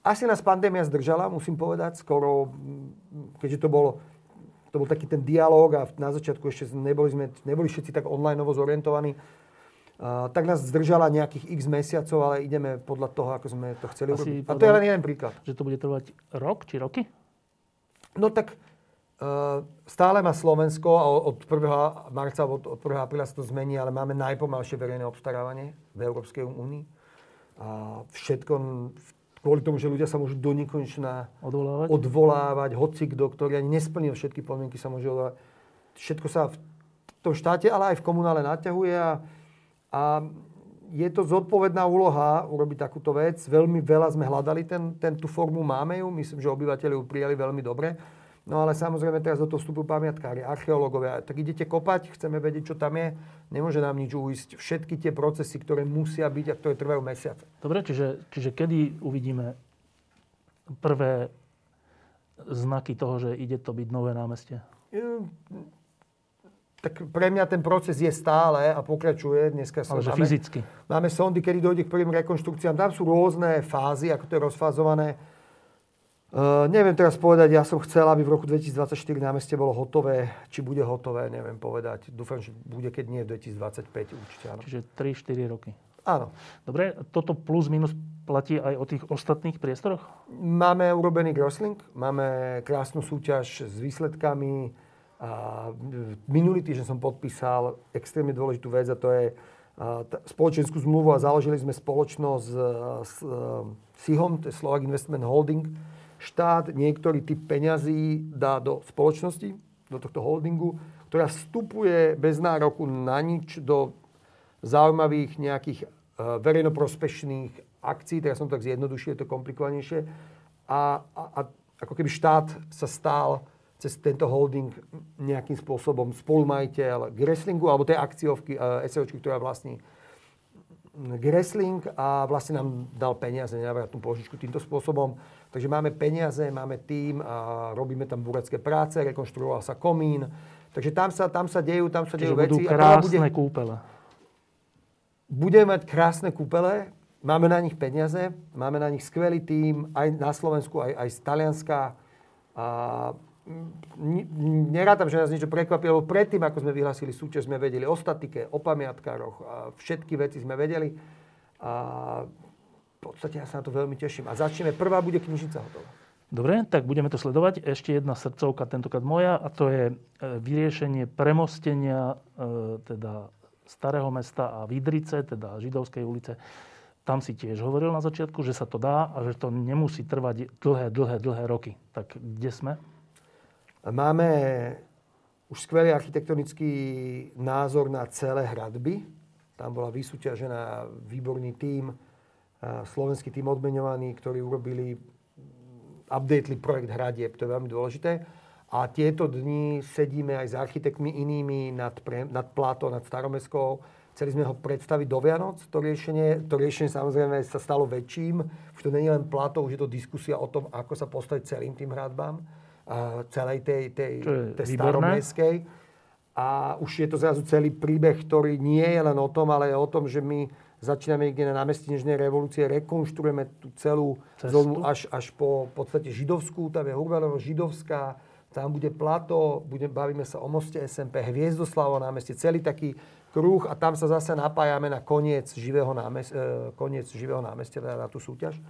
asi nás pandémia zdržala, musím povedať, skoro, mm, keďže to bolo, to bol taký ten dialog a na začiatku ešte neboli, sme, neboli všetci tak online zorientovaní, tak nás zdržala nejakých x mesiacov, ale ideme podľa toho, ako sme to chceli Asi urobiť. A to je len jeden príklad. Že to bude trvať rok či roky? No tak uh, stále má Slovensko a od 1. marca, od, od 1. apríla sa to zmení, ale máme najpomalšie verejné obstarávanie v Európskej únii. A všetko kvôli tomu, že ľudia sa môžu do nekonečna odvolávať, odvolávať hoci kto, ktorý ani nesplnil všetky podmienky, sa môže odvolávať. Všetko sa v tom štáte, ale aj v komunále naťahuje a a je to zodpovedná úloha urobiť takúto vec. Veľmi veľa sme hľadali ten, ten, tú formu, máme ju. Myslím, že obyvateľi ju prijali veľmi dobre. No ale samozrejme teraz do toho vstupujú pamiatkári, archeológovia. Tak idete kopať, chceme vedieť, čo tam je. Nemôže nám nič uísť. Všetky tie procesy, ktoré musia byť a ktoré trvajú mesiace. Dobre, čiže, čiže kedy uvidíme prvé znaky toho, že ide to byť nové námestie? Tak pre mňa ten proces je stále a pokračuje. Dneska sa Ale máme, fyzicky. Máme sondy, kedy dojde k prvým rekonštrukciám. Tam sú rôzne fázy, ako to je rozfázované. Uh, neviem teraz povedať, ja som chcel, aby v roku 2024 námestie bolo hotové. Či bude hotové, neviem povedať. Dúfam, že bude, keď nie, v 2025 určite áno. Čiže 3-4 roky. Áno. Dobre, toto plus minus platí aj o tých ostatných priestoroch? Máme urobený Grosling, máme krásnu súťaž s výsledkami, a minulý týždeň som podpísal extrémne dôležitú vec a to je spoločenskú zmluvu a založili sme spoločnosť s SIHOM, to je Slovak Investment Holding. Štát niektorý typ peňazí dá do spoločnosti, do tohto holdingu, ktorá vstupuje bez nároku na nič do zaujímavých nejakých verejnoprospešných akcií, teraz som to tak zjednodušil, je to komplikovanejšie. A, a, a ako keby štát sa stal cez tento holding nejakým spôsobom spolumajiteľ Gresslingu alebo tej akciovky uh, SEOčky, ktorá vlastní Gressling a vlastne nám dal peniaze, nevratnú požičku týmto spôsobom. Takže máme peniaze, máme tým a robíme tam buracké práce, rekonštruoval sa komín. Takže tam sa, tam sa dejú, tam sa Čiže dejú veci. krásne bude, kúpele. Budeme mať krásne kúpele, máme na nich peniaze, máme na nich skvelý tým, aj na Slovensku, aj, aj z Talianska. A nerátam, že nás niečo prekvapilo, lebo predtým, ako sme vyhlásili súťaž, sme vedeli o statike, o pamiatkároch a všetky veci sme vedeli. A v podstate ja sa na to veľmi teším. A začneme, prvá bude knižnica hotová. Dobre, tak budeme to sledovať. Ešte jedna srdcovka, tentokrát moja, a to je e, vyriešenie premostenia e, teda Starého mesta a Vidrice, teda Židovskej ulice. Tam si tiež hovoril na začiatku, že sa to dá a že to nemusí trvať dlhé, dlhé, dlhé roky. Tak kde sme? Máme už skvelý architektonický názor na celé hradby. Tam bola vysúťažená výborný tím, slovenský tím odmeňovaný, ktorí urobili, updateli projekt hradieb, to je veľmi dôležité. A tieto dni sedíme aj s architektmi inými nad, pre, nad Plato, nad Staromeskou. Chceli sme ho predstaviť do Vianoc, to riešenie. To riešenie samozrejme sa stalo väčším. Už to je len Plato, už je to diskusia o tom, ako sa postaviť celým tým hradbám celej tej, tej, tej staromestskej. A už je to zrazu celý príbeh, ktorý nie je len o tom, ale je o tom, že my Začíname niekde na námestí Nežnej revolúcie, rekonštruujeme tú celú Cestu. zónu až, až po podstate židovskú, tam je Hurbanovo židovská, tam bude plato, bude, bavíme sa o moste SMP, Hviezdoslavo námestie, celý taký kruh a tam sa zase napájame na koniec živého, námest, e, koniec živého námestia, teda na tú súťaž.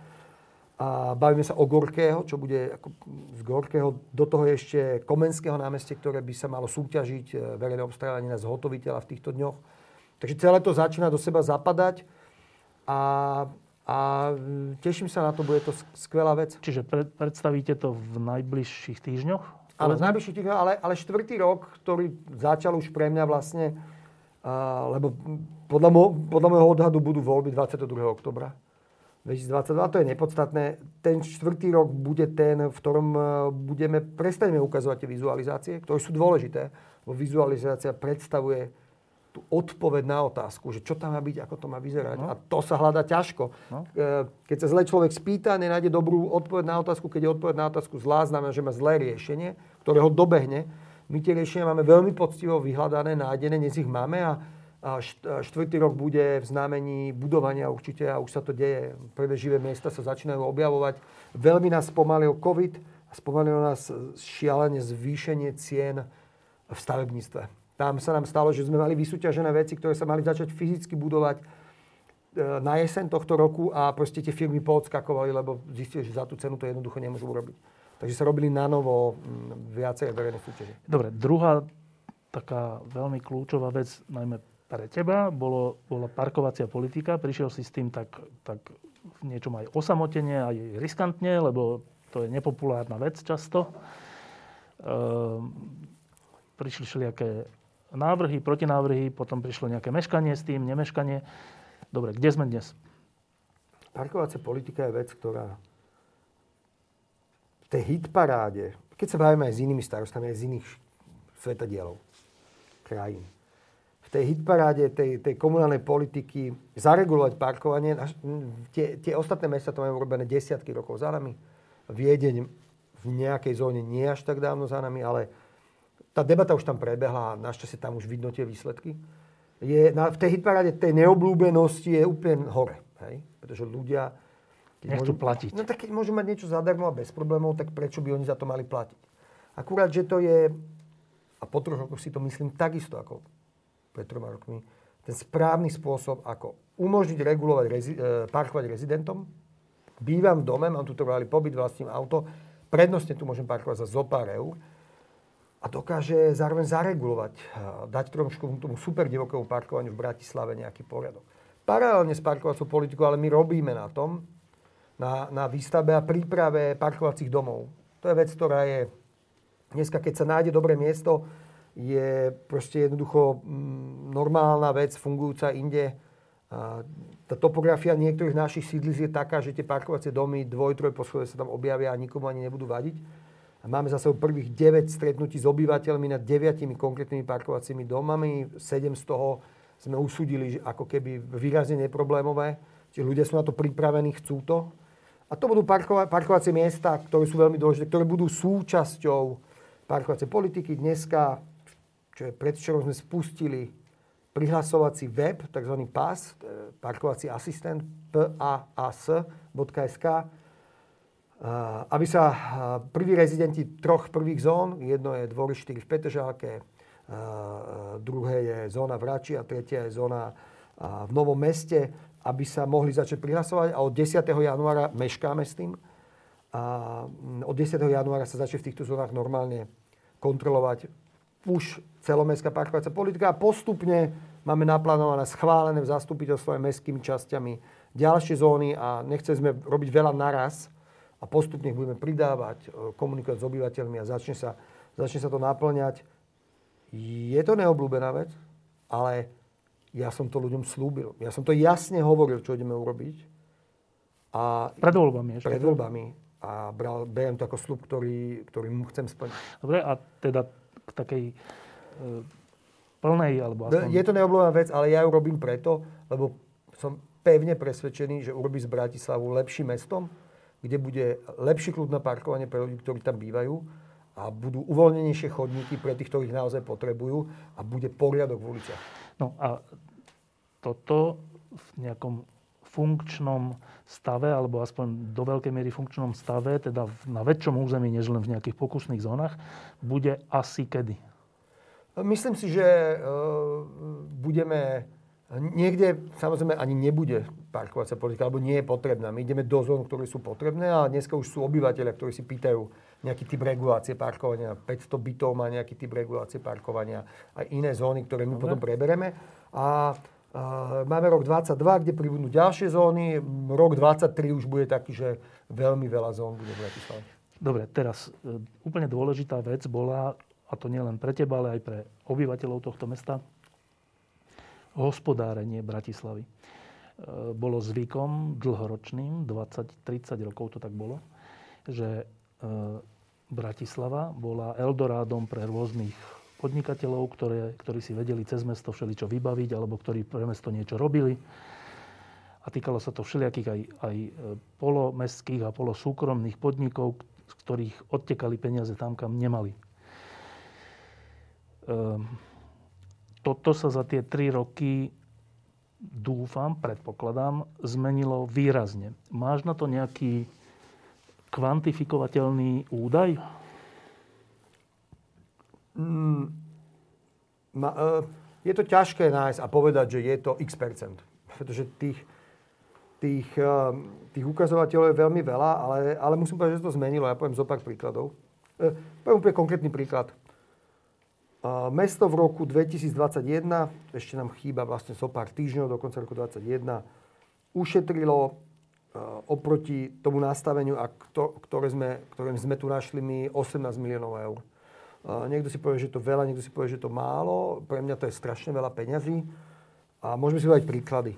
A bavíme sa o Gorkého, čo bude ako z Gorkého. Do toho je ešte Komenského námestie, ktoré by sa malo súťažiť e, verejné obstarávanie na zhotoviteľa v týchto dňoch. Takže celé to začína do seba zapadať a, a teším sa na to, bude to skvelá vec. Čiže pre, predstavíte to v najbližších týždňoch? Ale v najbližších týždňoch, ale, ale štvrtý rok, ktorý začal už pre mňa vlastne, uh, lebo podľa, mo, podľa môjho odhadu budú voľby 22. oktobra 2022, to je nepodstatné. Ten štvrtý rok bude ten, v ktorom uh, budeme, prestaneme ukazovať tie vizualizácie, ktoré sú dôležité, lebo vizualizácia predstavuje tú odpoveď na otázku, že čo tam má byť, ako to má vyzerať. No. A to sa hľadá ťažko. No. Keď sa zle človek spýta, nenájde dobrú odpoveď na otázku. Keď je odpoveď na otázku zlá, znamená, že má zlé riešenie, ktoré ho dobehne. My tie riešenia máme veľmi poctivo vyhľadané, nájdené, dnes ich máme a štvrtý rok bude v znamení budovania určite a už sa to deje. Prvé živé miesta sa začínajú objavovať. Veľmi nás spomalil COVID a spomalilo nás šialene zvýšenie cien v stavebníctve tam sa nám stalo, že sme mali vysúťažené veci, ktoré sa mali začať fyzicky budovať e, na jeseň tohto roku a proste tie firmy podskakovali, lebo zistili, že za tú cenu to jednoducho nemôžu urobiť. Takže sa robili na novo viacej verejné súťaže. Dobre, druhá taká veľmi kľúčová vec, najmä pre teba, bolo, bola parkovacia politika. Prišiel si s tým tak, tak v niečom aj osamotene, aj riskantne, lebo to je nepopulárna vec často. Ehm, prišli všelijaké návrhy, protinávrhy, potom prišlo nejaké meškanie s tým, nemeškanie. Dobre, kde sme dnes? Parkovacia politika je vec, ktorá v tej hitparáde, keď sa bavíme aj s inými starostami, aj z iných svetadielov, krajín, tej hitparáde tej, tej komunálnej politiky zaregulovať parkovanie, tie, tie ostatné mesta to majú urobené desiatky rokov za nami. Viedeň v nejakej zóne nie až tak dávno za nami, ale tá debata už tam prebehla a našťastie tam už vidno tie výsledky. Je, na, v tej hitparáde tej neobľúbenosti je úplne hore. Hej? Pretože ľudia... Nechcú môžu, platiť. No tak keď môžu mať niečo zadarmo a bez problémov, tak prečo by oni za to mali platiť? Akurát, že to je, a po troch rokoch si to myslím takisto ako pred troma rokmi, ten správny spôsob, ako umožniť regulovať, rezi, e, parkovať rezidentom. Bývam v dome, mám tu trvalý pobyt, vlastním auto, prednostne tu môžem parkovať za zo pár eur a dokáže zároveň zaregulovať, dať trošku tomu super divokému parkovaniu v Bratislave nejaký poriadok. Paralelne s parkovacou politikou, ale my robíme na tom, na, na výstavbe a príprave parkovacích domov. To je vec, ktorá je dneska, keď sa nájde dobré miesto, je proste jednoducho mm, normálna vec, fungujúca inde. A tá topografia niektorých našich sídlisk je taká, že tie parkovacie domy dvoj, troj poschodie sa tam objavia a nikomu ani nebudú vadiť. Máme za sebou prvých 9 stretnutí s obyvateľmi nad 9 konkrétnymi parkovacími domami. 7 z toho sme usúdili, že ako keby výrazne neproblémové. Čiže ľudia sú na to pripravení, chcú to. A to budú parkova- parkovacie miesta, ktoré sú veľmi dôležité, ktoré budú súčasťou parkovacej politiky. Dneska, čo je predvčerom sme spustili prihlasovací web, tzv. PAS, parkovací asistent, pas.sk, aby sa prví rezidenti troch prvých zón, jedno je dvor 4 v Petržálke, druhé je zóna v Rači a tretia je zóna v Novom meste, aby sa mohli začať prihlasovať a od 10. januára meškáme s tým. A od 10. januára sa začne v týchto zónach normálne kontrolovať už celomestská parkovacia politika a postupne máme naplánované schválené v zastupiteľstve mestskými časťami ďalšie zóny a nechceli sme robiť veľa naraz, a postupne ich budeme pridávať, e, komunikovať s obyvateľmi a začne sa, začne sa to naplňať. Je to neobľúbená vec, ale ja som to ľuďom slúbil. Ja som to jasne hovoril, čo ideme urobiť. A pred voľbami ešte. Pred voľbami. A bral, beriem to ako slúb, ktorý, ktorý chcem splniť. Dobre, a teda k takej e, plnej, alebo aspoň... Je to neobľúbená vec, ale ja ju robím preto, lebo som pevne presvedčený, že urobí z Bratislavu lepším mestom, kde bude lepší kľud na parkovanie pre ľudí, ktorí tam bývajú a budú uvoľnenejšie chodníky pre tých, ktorých naozaj potrebujú a bude poriadok v uliciach. No a toto v nejakom funkčnom stave, alebo aspoň do veľkej miery funkčnom stave, teda na väčšom území, než len v nejakých pokusných zónach, bude asi kedy? Myslím si, že budeme Niekde samozrejme ani nebude parkovacia politika, alebo nie je potrebná. My ideme do zón, ktoré sú potrebné a dneska už sú obyvateľia, ktorí si pýtajú nejaký typ regulácie parkovania. 500 bytov má nejaký typ regulácie parkovania. Aj iné zóny, ktoré my Dobre. potom prebereme. A máme rok 22, kde pribudnú ďalšie zóny. Rok 23 už bude taký, že veľmi veľa zón bude v Bratislave. Dobre, teraz e, úplne dôležitá vec bola, a to nie len pre teba, ale aj pre obyvateľov tohto mesta, hospodárenie Bratislavy. E, bolo zvykom dlhoročným, 20-30 rokov to tak bolo, že Bratislava bola Eldorádom pre rôznych podnikateľov, ktoré, ktorí si vedeli cez mesto všeličo vybaviť, alebo ktorí pre mesto niečo robili. A týkalo sa to všelijakých aj, aj e, polomestských a polosúkromných podnikov, z ktorých odtekali peniaze tam, kam nemali. Ehm, toto sa za tie tri roky, dúfam, predpokladám, zmenilo výrazne. Máš na to nejaký kvantifikovateľný údaj? Mm, ma, uh, je to ťažké nájsť a povedať, že je to x percent. Pretože tých, tých, uh, tých ukazovateľov je veľmi veľa, ale, ale musím povedať, že to zmenilo. Ja poviem zo pár príkladov. Uh, poviem úplne konkrétny príklad. Mesto v roku 2021, ešte nám chýba vlastne so pár týždňov do konca roku 2021, ušetrilo oproti tomu nastaveniu, ktoré sme, ktoré sme tu našli my, 18 miliónov eur. Niekto si povie, že to veľa, niekto si povie, že to málo. Pre mňa to je strašne veľa peňazí. A môžeme si dať príklady.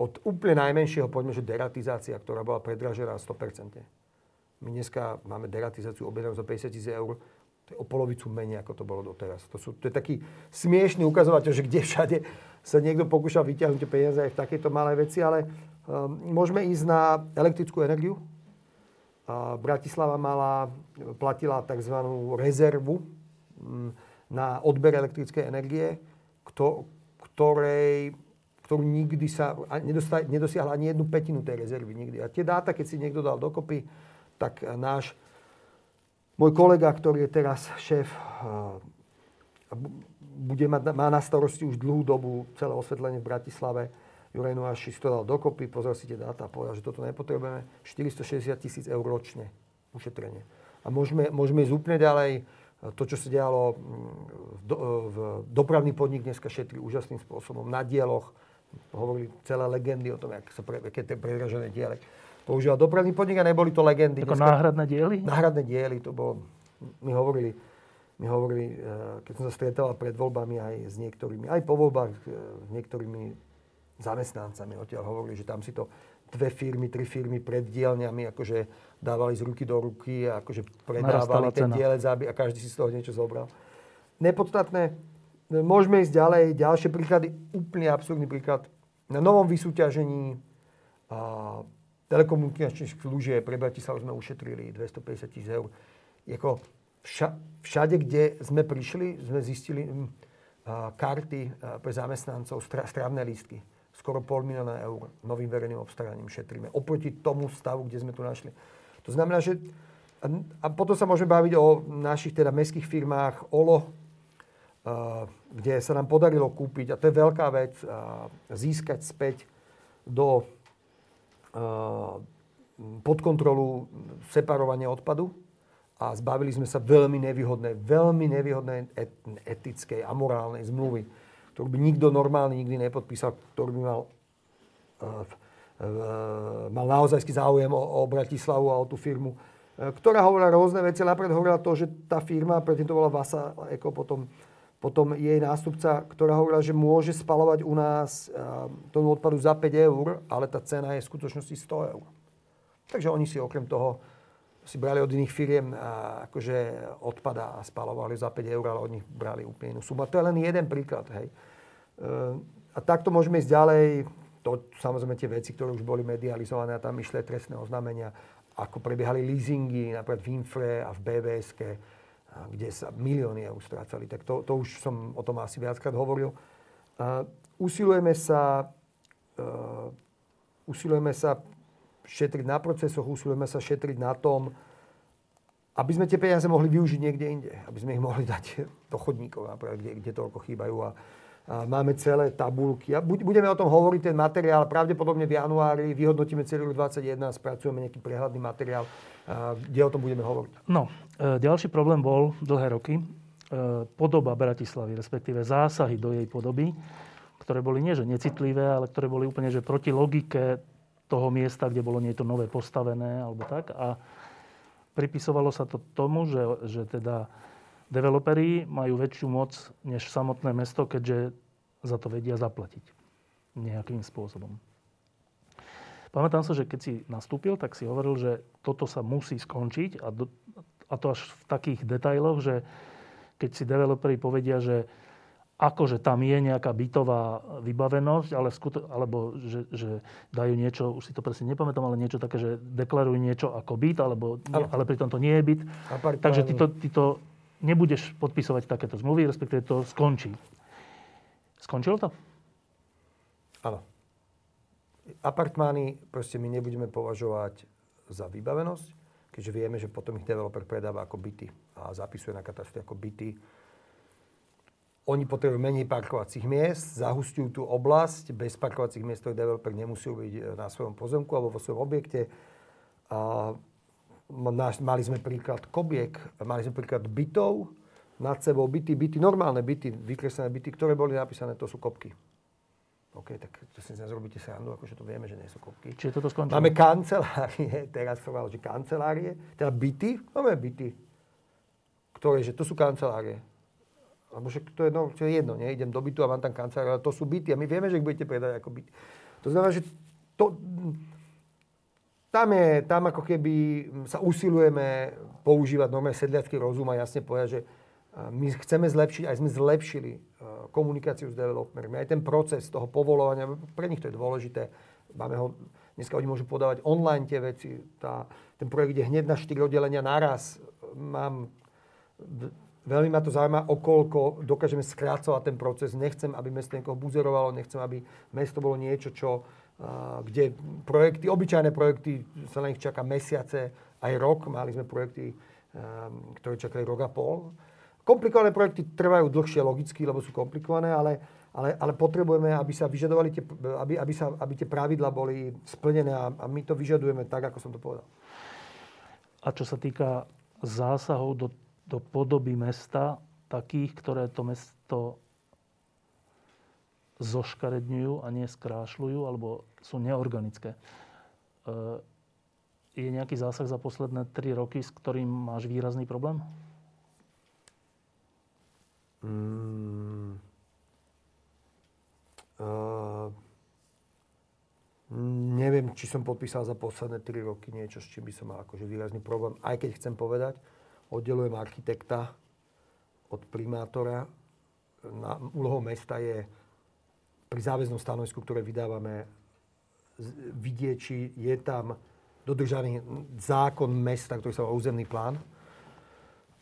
Od úplne najmenšieho, poďme, že deratizácia, ktorá bola predražená 100%. My dneska máme deratizáciu objednanú za 50 tisíc eur to je o polovicu menej, ako to bolo doteraz. To, sú, to je taký smiešný ukazovateľ, že kde všade sa niekto pokúšal vyťahnuť peniaze aj v takejto malej veci, ale um, môžeme ísť na elektrickú energiu. Bratislava mala, platila tzv. rezervu um, na odber elektrickej energie, kto, ktorej, ktorú nikdy sa nedosiahla ani jednu petinu tej rezervy. Nikdy. A tie dáta, keď si niekto dal dokopy, tak náš môj kolega, ktorý je teraz šéf, bude mať, má na starosti už dlhú dobu celé osvetlenie v Bratislave. Juraj Noáši si to dal dokopy, pozrel si tie dáta a povedal, že toto nepotrebujeme. 460 tisíc eur ročne ušetrenie. A môžeme, môžeme ísť úplne ďalej. To, čo sa dialo, v, do, v dopravný podnik dneska šetrí úžasným spôsobom. Na dieloch hovorili celé legendy o tom, aké sa pre, aké predražené diele používal dopravný podnik a neboli to legendy. Ako Dneska, náhradné diely? Náhradné diely, to bolo, my hovorili, my hovorili, eh, keď som sa stretával pred voľbami aj s niektorými, aj po voľbách eh, s niektorými zamestnancami odtiaľ hovorili, že tam si to dve firmy, tri firmy pred dielňami akože dávali z ruky do ruky a akože predávali ten dielec a každý si z toho niečo zobral. Nepodstatné, môžeme ísť ďalej, ďalšie príklady, úplne absurdný príklad. Na novom vysúťažení a telekomunikačných služieb pre Bratislavu sme ušetrili 250 tisíc eur. Jako vša, všade, kde sme prišli, sme zistili m, a, karty a, pre zamestnancov, stra, strávne lístky. Skoro pol milióna eur novým verejným obstaraním šetríme. Oproti tomu stavu, kde sme tu našli. To znamená, že... A, potom sa môžeme baviť o našich teda mestských firmách OLO, kde sa nám podarilo kúpiť, a to je veľká vec, získať späť do pod kontrolu separovania odpadu a zbavili sme sa veľmi nevýhodnej, veľmi nevýhodnej etickej a morálnej zmluvy, ktorú by nikto normálny nikdy nepodpísal, ktorý by mal, uh, uh, mal naozajský záujem o, o Bratislavu a o tú firmu, uh, ktorá hovorila rôzne veci. Napríklad hovorila to, že tá firma, predtým to bola Vasa Eko, potom, potom jej nástupca, ktorá hovorila, že môže spalovať u nás uh, tomu odpadu za 5 eur, ale tá cena je v skutočnosti 100 eur. Takže oni si okrem toho si brali od iných firiem a akože odpada a spalovali za 5 eur, ale od nich brali úplne inú sumu. A to je len jeden príklad. Hej. E, a takto môžeme ísť ďalej. To samozrejme tie veci, ktoré už boli medializované a tam išli trestné oznámenia, ako prebiehali leasingy napríklad v Infre a v BVS, kde sa milióny eur strácali. Tak to, to už som o tom asi viackrát hovoril. usilujeme sa, uh, usilujeme sa šetriť na procesoch, usilujeme sa šetriť na tom, aby sme tie peniaze mohli využiť niekde inde. Aby sme ich mohli dať do chodníkov, napríklad, kde, kde toľko chýbajú. A máme celé tabulky. A budeme o tom hovoriť, ten materiál. Pravdepodobne v januári vyhodnotíme celý rok 2021 a spracujeme nejaký prehľadný materiál, kde o tom budeme hovoriť. No, e, ďalší problém bol dlhé roky e, podoba Bratislavy, respektíve zásahy do jej podoby, ktoré boli nie že necitlivé, ale ktoré boli úplne že proti logike toho miesta, kde bolo niečo nové postavené alebo tak. A pripisovalo sa to tomu, že, že teda developeri majú väčšiu moc než samotné mesto, keďže za to vedia zaplatiť nejakým spôsobom. Pamätám sa, že keď si nastúpil, tak si hovoril, že toto sa musí skončiť a, do, a to až v takých detailoch, že keď si developeri povedia, že akože tam je nejaká bytová vybavenosť, ale skuto, alebo že, že dajú niečo, už si to presne nepamätám, ale niečo také, že deklarujú niečo ako byt, alebo, nie, ale pritom to nie je byt. Takže ty to, ty to nebudeš podpisovať takéto zmluvy, respektíve to skončí. Skončilo to? Áno. Apartmány proste my nebudeme považovať za vybavenosť, keďže vieme, že potom ich developer predáva ako byty a zapisuje na katastre ako byty oni potrebujú menej parkovacích miest, zahustujú tú oblasť, bez parkovacích miest, ktoré developer nemusí byť na svojom pozemku alebo vo svojom objekte. A mali sme príklad kobiek, mali sme príklad bytov, nad sebou byty, byty, normálne byty, vykreslené byty, ktoré boli napísané, to sú kopky. OK, tak to si zrobíte srandu, akože to vieme, že nie sú kopky. Čiže toto skončilo? Máme kancelárie, teraz som že kancelárie, teda byty, máme byty, ktoré, že to sú kancelárie lebo však to je, no, to je jedno, nie? idem do bytu a mám tam kancelár, ale to sú byty a my vieme, že ich budete predať ako byty. To znamená, že to, tam, je, tam ako keby sa usilujeme používať normálne sedliacký rozum a jasne povedať, že my chceme zlepšiť, aj sme zlepšili komunikáciu s developermi. Aj ten proces toho povolovania, pre nich to je dôležité. Máme ho, dneska oni môžu podávať online tie veci. Tá, ten projekt ide hneď na 4 oddelenia naraz. Mám Veľmi ma to zaujíma, okolko dokážeme skrácovať ten proces. Nechcem, aby mesto niekoho buzerovalo, nechcem, aby mesto bolo niečo, čo, kde projekty, obyčajné projekty, sa na nich čaká mesiace, aj rok. Mali sme projekty, ktoré čakali rok a pol. Komplikované projekty trvajú dlhšie logicky, lebo sú komplikované, ale, ale, ale potrebujeme, aby sa vyžadovali tie, aby, aby, sa, aby tie pravidla boli splnené a, a my to vyžadujeme tak, ako som to povedal. A čo sa týka zásahov do do podoby mesta takých, ktoré to mesto zoškaredňujú a nie skrášľujú, alebo sú neorganické. E, je nejaký zásah za posledné 3 roky, s ktorým máš výrazný problém? Mm. Uh, neviem, či som podpísal za posledné 3 roky niečo, s čím by som mal akože výrazný problém. Aj keď chcem povedať, oddelujem architekta od primátora. Na, úlohou mesta je pri záväznom stanovisku, ktoré vydávame, vidieť, či je tam dodržaný zákon mesta, ktorý sa volá územný plán.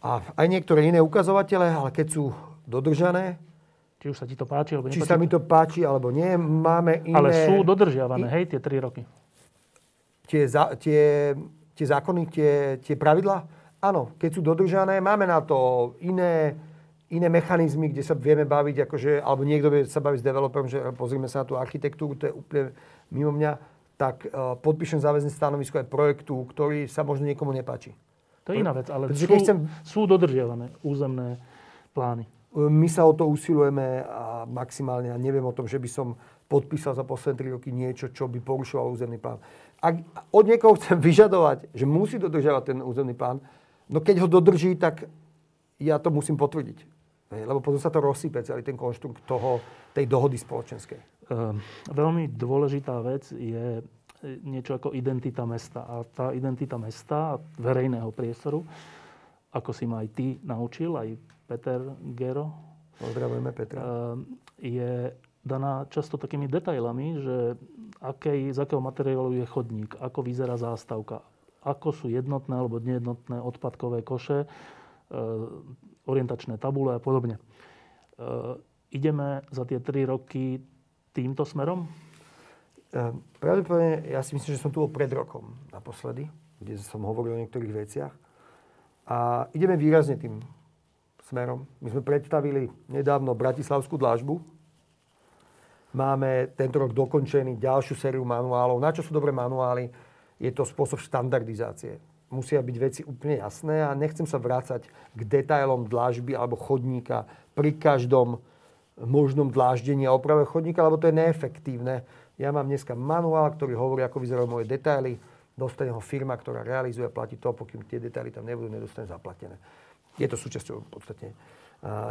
A aj niektoré iné ukazovatele, ale keď sú dodržané, či už sa ti to páči, alebo Či sa mi to páči, alebo nie. Máme iné... Ale sú dodržiavané, hej, tie tri roky. Tie, za, tie, tie zákony, tie, tie pravidla, Áno, keď sú dodržané, máme na to iné, iné mechanizmy, kde sa vieme baviť, akože, alebo niekto vie sa baviť s developerom, že pozrieme sa na tú architektúru, to je úplne mimo mňa, tak uh, podpíšem záväzné stanovisko aj projektu, ktorý sa možno niekomu nepáči. To je iná vec, ale sú, chcem... sú dodržiavané územné plány. My sa o to usilujeme a maximálne, a neviem o tom, že by som podpísal za posledné 3 roky niečo, čo by porušovalo územný plán. Ak od niekoho chcem vyžadovať, že musí dodržiavať ten územný plán, No keď ho dodrží, tak ja to musím potvrdiť. Lebo potom sa to rozsype, celý ten konštrukt toho, tej dohody spoločenskej. Um, veľmi dôležitá vec je niečo ako identita mesta. A tá identita mesta, verejného priestoru, ako si ma aj ty naučil, aj Peter Gero, Pozdravujeme Petra. Ehm, je daná často takými detailami, že akej, z akého materiálu je chodník, ako vyzerá zástavka, ako sú jednotné alebo nejednotné odpadkové koše, e, orientačné tabule a podobne. E, ideme za tie tri roky týmto smerom? Ehm, pravdepodobne, ja si myslím, že som tu bol pred rokom naposledy, kde som hovoril o niektorých veciach. A ideme výrazne tým smerom. My sme predstavili nedávno Bratislavskú dlážbu. Máme tento rok dokončený ďalšiu sériu manuálov. Na čo sú dobré manuály? Je to spôsob štandardizácie. Musia byť veci úplne jasné a nechcem sa vrácať k detailom dlážby alebo chodníka pri každom možnom dláždení a oprave chodníka, lebo to je neefektívne ja mám dneska manuál, ktorý hovorí, ako vyzerajú moje detaily. Dostane ho firma, ktorá realizuje platí to, pokým tie detaily tam nebudú, nedostane zaplatené. Je to súčasťou v podstate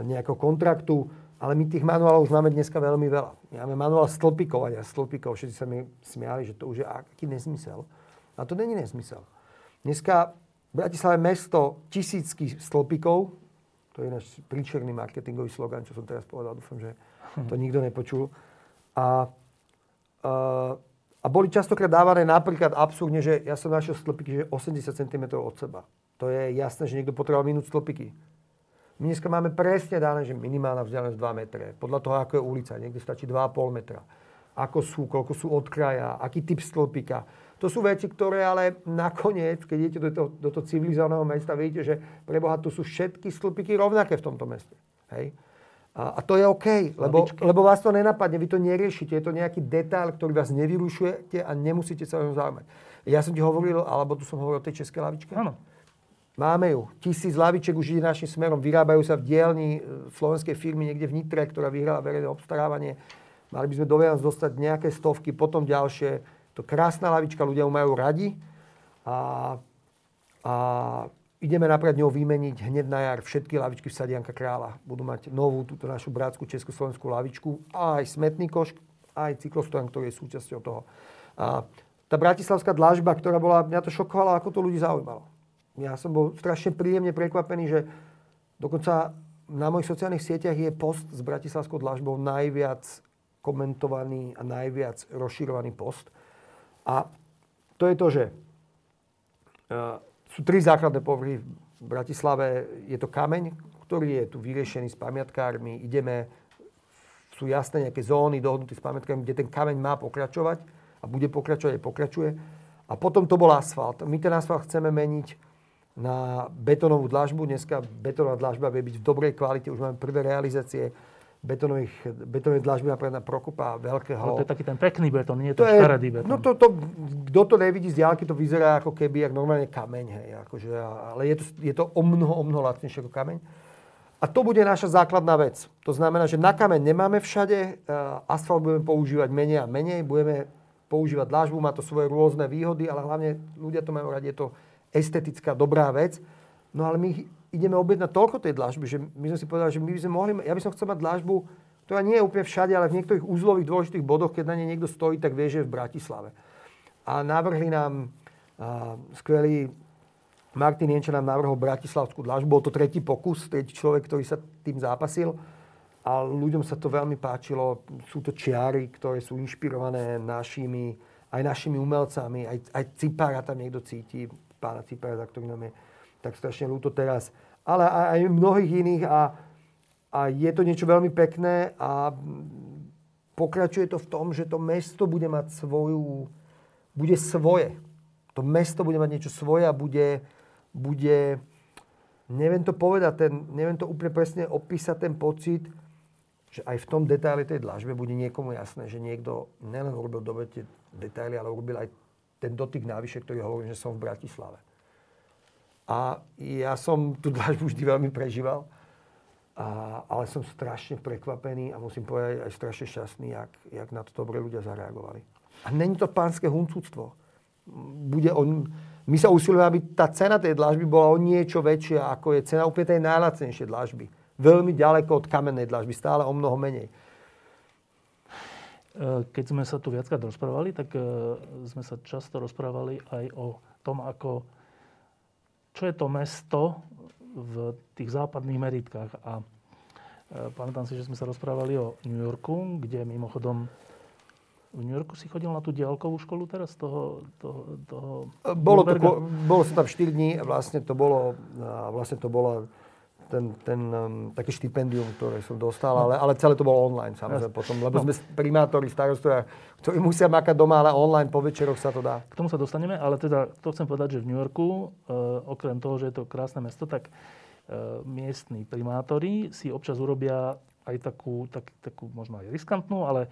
nejakého kontraktu, ale my tých manuálov už máme dneska veľmi veľa. Máme manuál stĺpikovania, stĺpikov. Všetci sa mi smiali, že to už je aký nezmysel. A to není nezmysel. Dneska v Bratislave mesto tisícky stĺpikov, to je náš príčerný marketingový slogan, čo som teraz povedal, dúfam, že to nikto nepočul. A a boli častokrát dávané napríklad absurdne, že ja som našiel stĺpiky, že 80 cm od seba. To je jasné, že niekto potreboval minúť stĺpiky. My dneska máme presne dané, že minimálna vzdialenosť 2 metre. Podľa toho, ako je ulica. Niekde stačí 2,5 metra. Ako sú, koľko sú od kraja, aký typ stĺpika. To sú veci, ktoré ale nakoniec, keď idete do toho, do toho civilizovaného mesta, vidíte, že pre Boha tu sú všetky stĺpiky rovnaké v tomto meste. Hej? A, a to je OK, lebo, lebo vás to nenapadne, vy to neriešite, je to nejaký detail, ktorý vás nevyrušujete a nemusíte sa o ňom zaujímať. Ja som ti hovoril, alebo tu som hovoril o tej českej lavičke. Áno. Máme ju. Tisíc laviček už ide našim smerom. Vyrábajú sa v dielni e, slovenskej firmy niekde v Nitre, ktorá vyhrala verejné obstarávanie. Mali by sme do Vianoc dostať nejaké stovky, potom ďalšie. To krásna lavička, ľudia ju majú radi. A, a Ideme napríklad ňou vymeniť hneď na jar všetky lavičky v Sadianka kráľa. Budú mať novú túto našu bratskú československú lavičku, aj smetný koš, aj cyklostojan, ktorý je súčasťou toho. A tá bratislavská dlažba, ktorá bola, mňa to šokovala, ako to ľudí zaujímalo. Ja som bol strašne príjemne prekvapený, že dokonca na mojich sociálnych sieťach je post s bratislavskou dlažbou najviac komentovaný a najviac rozširovaný post. A to je to, že sú tri základné povrchy v Bratislave. Je to kameň, ktorý je tu vyriešený s pamiatkármi. Ideme, sú jasné nejaké zóny dohodnuté s pamiatkármi, kde ten kameň má pokračovať a bude pokračovať a pokračuje. A potom to bol asfalt. My ten asfalt chceme meniť na betónovú dlažbu. Dneska betónová dlažba vie byť v dobrej kvalite. Už máme prvé realizácie betónových, betónových dlažby napríklad na Prokopa veľkého. Ale to je taký ten pekný betón, nie je to, to škaredý betón. No to, to, kto to nevidí z diálky, to vyzerá ako keby, jak normálne kameň, hej, akože, ale je to, je to o mnoho, o mnoho lacnejšie ako kameň. A to bude naša základná vec. To znamená, že na kameň nemáme všade, asfalt budeme používať menej a menej, budeme používať dlažbu, má to svoje rôzne výhody, ale hlavne ľudia to majú radi, je to estetická, dobrá vec. No ale my ideme objednať toľko tej dlažby, že my sme si povedali, že my by sme mohli, ja by som chcel mať dlažbu, ktorá nie je úplne všade, ale v niektorých úzlových dôležitých bodoch, keď na nej niekto stojí, tak vie, že je v Bratislave. A navrhli nám a, skvelý Martin Jenča nám navrhol bratislavskú dlažbu. Bol to tretí pokus, tretí človek, ktorý sa tým zápasil. A ľuďom sa to veľmi páčilo. Sú to čiary, ktoré sú inšpirované našimi, aj našimi umelcami. Aj, aj Cipára tam niekto cíti, pána Cipára, za ktorý nám je tak strašne ľúto teraz. Ale aj mnohých iných a, a je to niečo veľmi pekné a pokračuje to v tom, že to mesto bude mať svoju, bude svoje. To mesto bude mať niečo svoje a bude, bude neviem to povedať, ten, neviem to úplne presne opísať ten pocit, že aj v tom detaile tej dlažbe bude niekomu jasné, že niekto nelen urobil dobre tie detaily, ale urobil aj ten dotyk návyše, ktorý hovorí, že som v Bratislave. A ja som tú dlažbu vždy veľmi prežíval. A, ale som strašne prekvapený a musím povedať aj strašne šťastný, jak, jak na to dobre ľudia zareagovali. A není to pánske huncúctvo. Bude on, my sa usilujeme, aby tá cena tej dlažby bola o niečo väčšia, ako je cena úplne tej najlacnejšej dlažby. Veľmi ďaleko od kamennej dlažby, stále o mnoho menej. E, keď sme sa tu viackrát rozprávali, tak e, sme sa často rozprávali aj o tom, ako čo je to mesto v tých západných meritkách. A e, pamätám si, že sme sa rozprávali o New Yorku, kde mimochodom v New Yorku si chodil na tú diálkovú školu teraz toho, toho, toho bolo, to, bolo som tam 4 dní a vlastne to bolo, vlastne to bolo ten, ten um, také štipendium, ktoré som dostal, ale, ale celé to bolo online samozrejme potom, lebo no. sme primátori, starostovia, ktorí musia makať doma, ale online po večeroch sa to dá. K tomu sa dostaneme, ale teda to chcem povedať, že v New Yorku, e, okrem toho, že je to krásne mesto, tak e, miestni primátori si občas urobia aj takú, tak, takú možno aj riskantnú, ale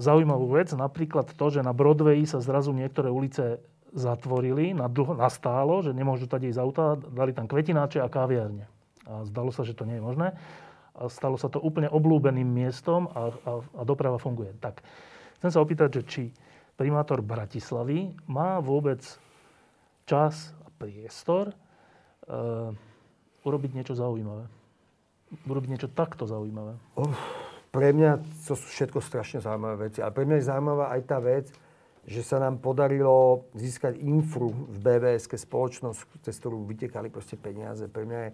zaujímavú vec. Napríklad to, že na Broadway sa zrazu niektoré ulice zatvorili na, dlho, na stálo, že nemôžu tady ísť auta, dali tam kvetináče a káviarne. A zdalo sa, že to nie je možné. A stalo sa to úplne oblúbeným miestom a, a, a doprava funguje. Tak, chcem sa opýtať, že či primátor Bratislavy má vôbec čas a priestor e, urobiť niečo zaujímavé. Urobiť niečo takto zaujímavé. Oh, pre mňa to sú všetko strašne zaujímavé veci. Ale pre mňa je zaujímavá aj tá vec, že sa nám podarilo získať infru v BVS spoločnosť, cez ktorú vytekali proste peniaze. Pre mňa je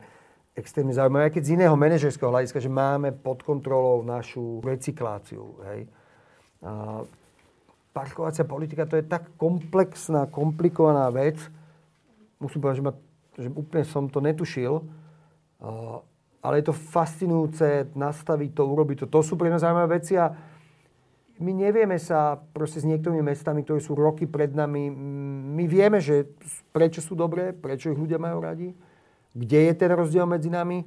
extrémne zaujímavé, aj keď z iného manažerského hľadiska, že máme pod kontrolou našu recykláciu. Hej. A parkovacia politika to je tak komplexná, komplikovaná vec. Musím povedať, že, ma, že úplne som to netušil. A, ale je to fascinujúce nastaviť to, urobiť to. To sú pre mňa zaujímavé veci a my nevieme sa proste s niektorými mestami, ktoré sú roky pred nami, my vieme, že prečo sú dobré, prečo ich ľudia majú radi, kde je ten rozdiel medzi nami,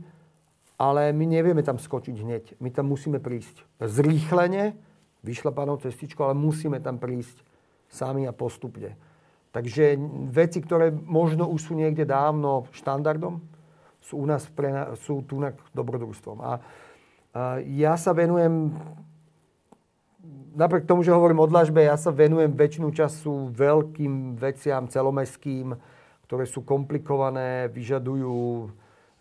ale my nevieme tam skočiť hneď. My tam musíme prísť zrýchlene, vyšlapanou cestičkou, ale musíme tam prísť sami a postupne. Takže veci, ktoré možno už sú niekde dávno štandardom, sú u nás pre, sú tu dobrodružstvom. A, a ja sa venujem napriek tomu, že hovorím o dlažbe, ja sa venujem väčšinu času veľkým veciam celomestským, ktoré sú komplikované, vyžadujú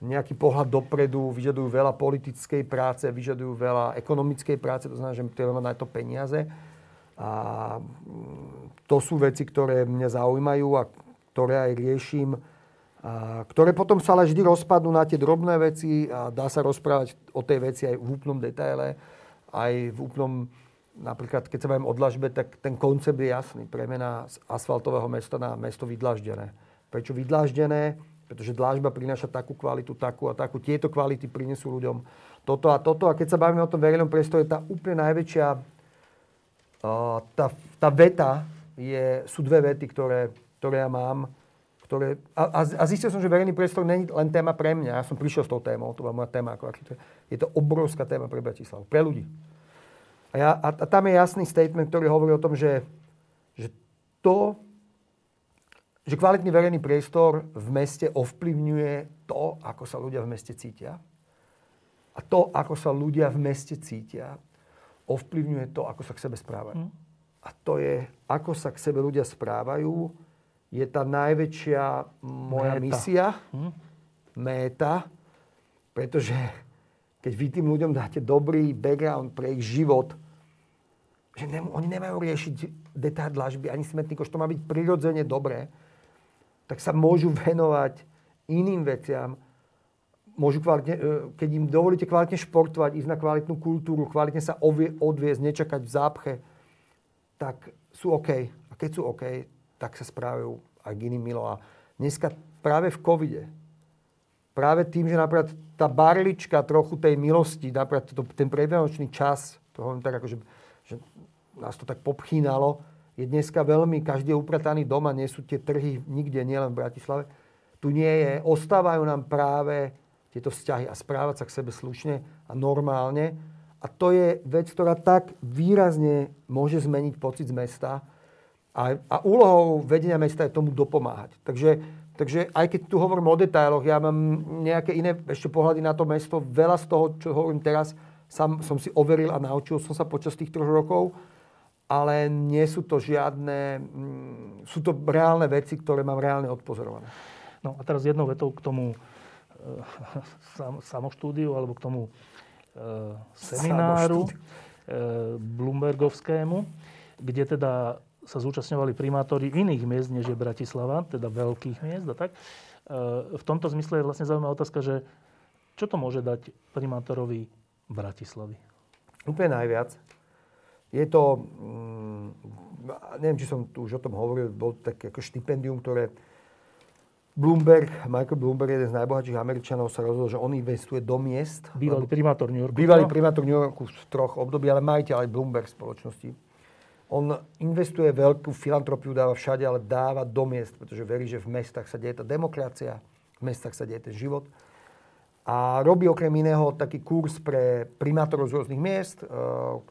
nejaký pohľad dopredu, vyžadujú veľa politickej práce, vyžadujú veľa ekonomickej práce, to znamená, že treba na to peniaze. A mm, to sú veci, ktoré mňa zaujímajú a ktoré aj riešim, a ktoré potom sa ale vždy rozpadnú na tie drobné veci a dá sa rozprávať o tej veci aj v úplnom detaile, aj v úplnom napríklad keď sa bavím o dlažbe, tak ten koncept je jasný. Premena z asfaltového mesta na mesto vydlaždené. Prečo vydlaždené? Pretože dlažba prináša takú kvalitu, takú a takú. Tieto kvality prinesú ľuďom toto a toto. A keď sa bavíme o tom verejnom priestore, tá úplne najväčšia tá, tá veta je, sú dve vety, ktoré, ktoré ja mám. Ktoré, a, a zistil som, že verejný priestor je len téma pre mňa. Ja som prišiel s tou témou, to bola moja téma ako. Je to obrovská téma pre Bratislavu, pre ľudí. A, ja, a, a tam je jasný statement, ktorý hovorí o tom, že, že to, že kvalitný verejný priestor v meste ovplyvňuje to, ako sa ľudia v meste cítia. A to, ako sa ľudia v meste cítia, ovplyvňuje to, ako sa k sebe správajú. Hmm. A to je, ako sa k sebe ľudia správajú, je tá najväčšia moja Méta. misia, hmm. méta, pretože keď vy tým ľuďom dáte dobrý background pre ich život, že ne, oni nemajú riešiť detail dlažby ani smetný koš, to má byť prirodzene dobré, tak sa môžu venovať iným veciam, môžu kvalitne, e, keď im dovolíte kvalitne športovať, ísť na kvalitnú kultúru, kvalitne sa ovie, odviezť, nečakať v zápche, tak sú OK. A keď sú OK, tak sa správajú aj k iným milo. A dneska práve v covide, práve tým, že napríklad tá barlička trochu tej milosti, napríklad to, ten predvianočný čas, to hovorím tak ako, že nás to tak popchínalo. Je dneska veľmi, každý je uprataný doma, nie sú tie trhy nikde, nielen v Bratislave. Tu nie je, ostávajú nám práve tieto vzťahy a správať sa k sebe slušne a normálne. A to je vec, ktorá tak výrazne môže zmeniť pocit z mesta. A, a úlohou vedenia mesta je tomu dopomáhať. Takže, takže aj keď tu hovorím o detailoch, ja mám nejaké iné ešte pohľady na to mesto. Veľa z toho, čo hovorím teraz, Sam som si overil a naučil som sa počas tých troch rokov, ale nie sú to žiadne, mm, sú to reálne veci, ktoré mám reálne odpozorované. No a teraz jednou vetou k tomu e, sam, samoštúdiu alebo k tomu e, semináru e, Bloombergovskému, kde teda sa zúčastňovali primátori iných miest, než je Bratislava, teda veľkých miest a tak. E, v tomto zmysle je vlastne zaujímavá otázka, že čo to môže dať primátorovi Bratislavy? Úplne najviac. Je to, mm, neviem, či som tu už o tom hovoril, bol také ako štipendium, ktoré Bloomberg, Michael Bloomberg, jeden z najbohatších Američanov, sa rozhodol, že on investuje do miest. Bývalý primátor New Yorku. Bývalý primátor New Yorku v troch období, ale majiteľ aj Bloomberg spoločnosti. On investuje veľkú filantropiu, dáva všade, ale dáva do miest, pretože verí, že v mestách sa deje tá demokracia, v mestách sa deje ten život. A robí okrem iného taký kurz pre primátorov z rôznych miest, eh,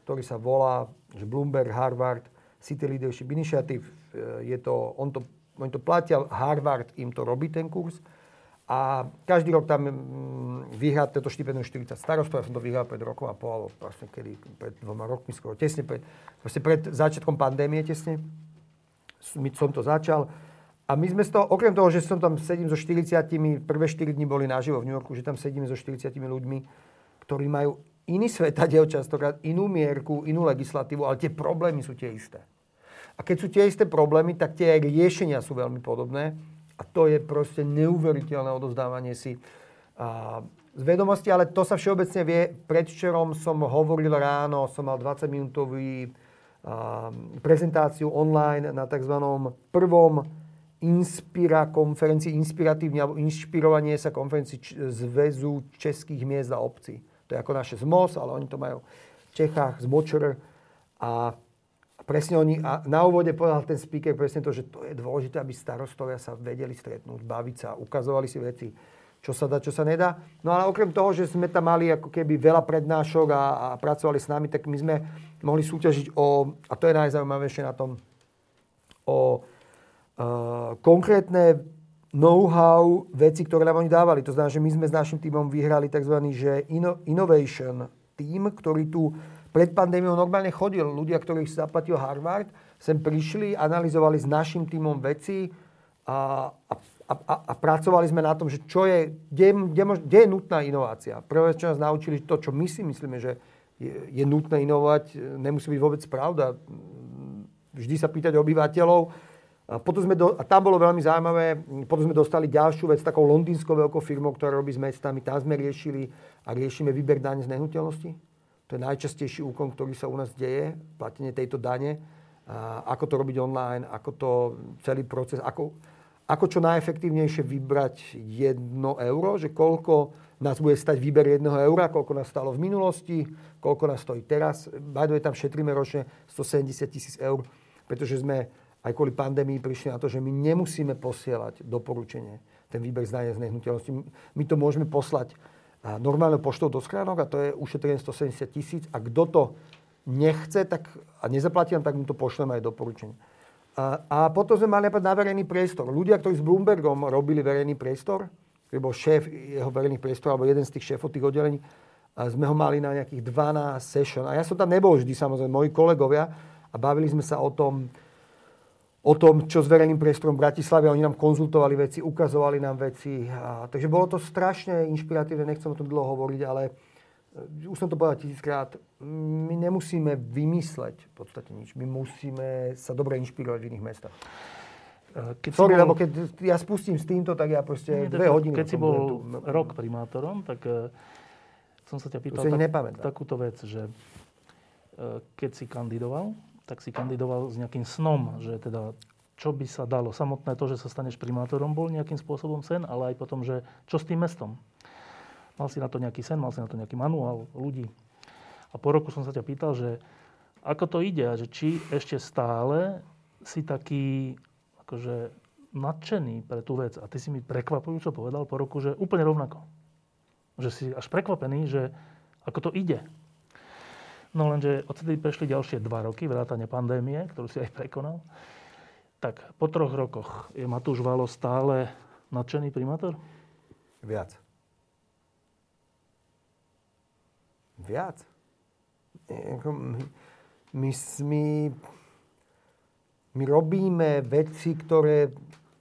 ktorý sa volá že Bloomberg, Harvard, City Leadership Initiative. Eh, je to, on to oni to platia, Harvard im to robí ten kurz. A každý rok tam mm, vyhrá toto štipendium 40 starostov. Ja som to vyhral pred rokom a pol, vlastne kedy, pred dvoma rokmi, skoro tesne pred, vlastne pred začiatkom pandémie tesne. Som to začal. A my sme z toho, okrem toho, že som tam sedím so 40, prvé 4 dní boli naživo v New Yorku, že tam sedíme so 40 ľuďmi, ktorí majú iný svetadiel častokrát, inú mierku, inú legislatívu, ale tie problémy sú tie isté. A keď sú tie isté problémy, tak tie aj riešenia sú veľmi podobné. A to je proste neuveriteľné odovzdávanie si a, z vedomosti, ale to sa všeobecne vie. Predvčerom som hovoril ráno, som mal 20-minútový prezentáciu online na tzv. prvom Inspira konferencii, inspiratívne alebo inšpirovanie sa konferencii Zväzu českých miest a obcí. To je ako naše ZMOS, ale oni to majú v Čechách, z Močer. A presne oni, a na úvode povedal ten speaker presne to, že to je dôležité, aby starostovia sa vedeli stretnúť, baviť sa, ukazovali si veci, čo sa dá, čo sa nedá. No ale okrem toho, že sme tam mali ako keby veľa prednášok a, a pracovali s nami, tak my sme mohli súťažiť o, a to je najzaujímavejšie na tom, o konkrétne know-how veci, ktoré nám oni dávali. To znamená, že my sme s našim týmom vyhrali tzv. Že innovation team, ktorý tu pred pandémiou normálne chodil. Ľudia, ktorých zaplatil Harvard, sem prišli, analyzovali s našim týmom veci a, a, a, a pracovali sme na tom, že čo je, kde, kde, kde je nutná inovácia. Prvé, čo nás naučili, to, čo my si myslíme, že je, je nutné inovovať, nemusí byť vôbec pravda. Vždy sa pýtať obyvateľov. Potom sme do, a tam bolo veľmi zaujímavé, potom sme dostali ďalšiu vec takou londýnskou veľkou firmou, ktorá robí s mestami. Tam sme riešili a riešime výber daň z nehnuteľnosti to je najčastejší úkon, ktorý sa u nás deje, platenie tejto dane. A ako to robiť online, ako to celý proces, ako, ako čo najefektívnejšie vybrať jedno euro, že koľko nás bude stať výber jedného eura, koľko nás stalo v minulosti, koľko nás stojí teraz. Bajdove tam šetríme ročne 170 tisíc eur, pretože sme aj kvôli pandémii prišli na to, že my nemusíme posielať doporučenie, ten výber zdania z nehnuteľnosti. My to môžeme poslať normálne poštou do schránok a to je ušetrenie 170 tisíc. A kto to nechce tak, a nezaplatí tak mu to pošleme aj doporučenie. A, a potom sme mali na verejný priestor. Ľudia, ktorí s Bloombergom robili verejný priestor, ktorý bol šéf jeho verejných priestor, alebo jeden z tých šéfov tých oddelení, a sme ho mali na nejakých 12 session. A ja som tam nebol vždy, samozrejme, moji kolegovia. A bavili sme sa o tom, o tom, čo s verejným priestorom v Bratislave. Oni nám konzultovali veci, ukazovali nám veci. A, takže bolo to strašne inšpiratívne, nechcem o tom dlho hovoriť, ale e, už som to povedal tisíckrát, my nemusíme vymysleť v podstate nič. My musíme sa dobre inšpirovať v iných mestách. E, keď Sorry, bol... lebo keď ja spustím s týmto, tak ja proste Nie, dve hodiny... Keď si bol tu... rok primátorom, tak uh, som sa ťa pýtal tak, takúto vec, že uh, keď si kandidoval, tak si kandidoval s nejakým snom, že teda čo by sa dalo. Samotné to, že sa staneš primátorom, bol nejakým spôsobom sen, ale aj potom, že čo s tým mestom. Mal si na to nejaký sen, mal si na to nejaký manuál ľudí. A po roku som sa ťa pýtal, že ako to ide a že či ešte stále si taký akože nadšený pre tú vec. A ty si mi prekvapujúco povedal po roku, že úplne rovnako. Že si až prekvapený, že ako to ide. No lenže odtedy prešli ďalšie dva roky, vrátane pandémie, ktorú si aj prekonal. Tak po troch rokoch je Matúš Valo stále nadšený primátor? Viac. Viac. My, my, my, robíme veci, ktoré,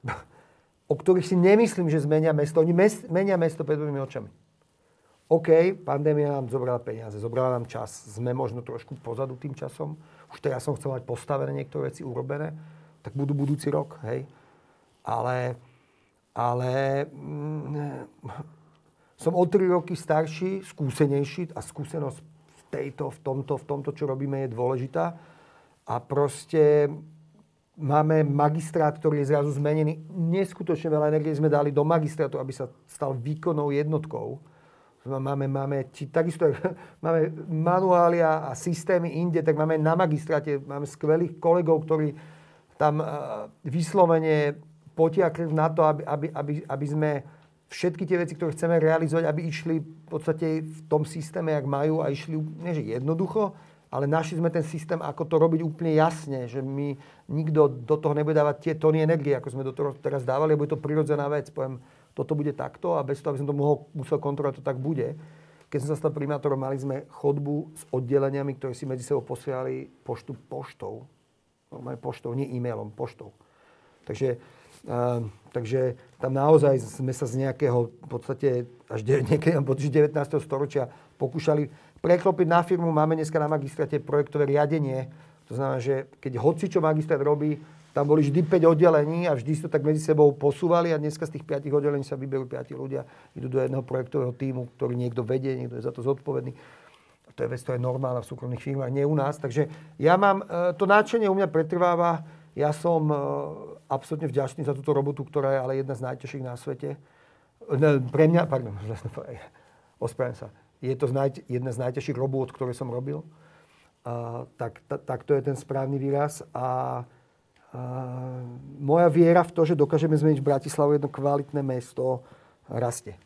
o ktorých si nemyslím, že zmenia mesto. Oni mes, menia mesto pred mojimi očami. OK, pandémia nám zobrala peniaze, zobrala nám čas. Sme možno trošku pozadu tým časom. Už teraz som chcel mať postavené niektoré veci urobené. Tak budú budúci rok, hej. Ale, ale mm, som o 3 roky starší, skúsenejší a skúsenosť v tejto, v tomto, v tomto, čo robíme, je dôležitá. A proste máme magistrát, ktorý je zrazu zmenený. Neskutočne veľa energie sme dali do magistrátu, aby sa stal výkonnou jednotkou. Máme, máme či, takisto máme manuália a systémy inde, tak máme na magistráte, máme skvelých kolegov, ktorí tam vyslovene potiakli na to, aby, aby, aby, aby sme všetky tie veci, ktoré chceme realizovať, aby išli v podstate v tom systéme, jak majú a išli, nie že jednoducho, ale našli sme ten systém, ako to robiť úplne jasne, že my nikto do toho nebude dávať tie tony energie, ako sme do toho teraz dávali, lebo je to prirodzená vec. Poviem, toto bude takto a bez toho, aby som to mohol, musel kontrolovať, to tak bude. Keď som sa stal primátorom, mali sme chodbu s oddeleniami, ktoré si medzi sebou posielali poštu poštou. Normálne poštou, nie e-mailom, poštou. Takže, uh, takže tam naozaj sme sa z nejakého, v podstate až niekedy 19. storočia pokúšali preklopiť na firmu. Máme dneska na magistrate projektové riadenie. To znamená, že keď hoci čo magistrát robí, tam boli vždy 5 oddelení a vždy to tak medzi sebou posúvali a dneska z tých 5 oddelení sa vyberú 5 ľudia, idú do jedného projektového týmu, ktorý niekto vedie, niekto je za to zodpovedný. To je vec, to je normálna v súkromných firmách, nie u nás. Takže ja mám, e, to náčenie u mňa pretrváva. Ja som e, absolútne vďačný za túto robotu, ktorá je ale jedna z najťažších na svete. Pre mňa, pardon, ospravedlňujem sa je to jedna z najťažších robôt, ktoré som robil. A, tak, ta, tak to je ten správny výraz. A moja viera v to, že dokážeme zmeniť Bratislavu jedno kvalitné mesto, rastie.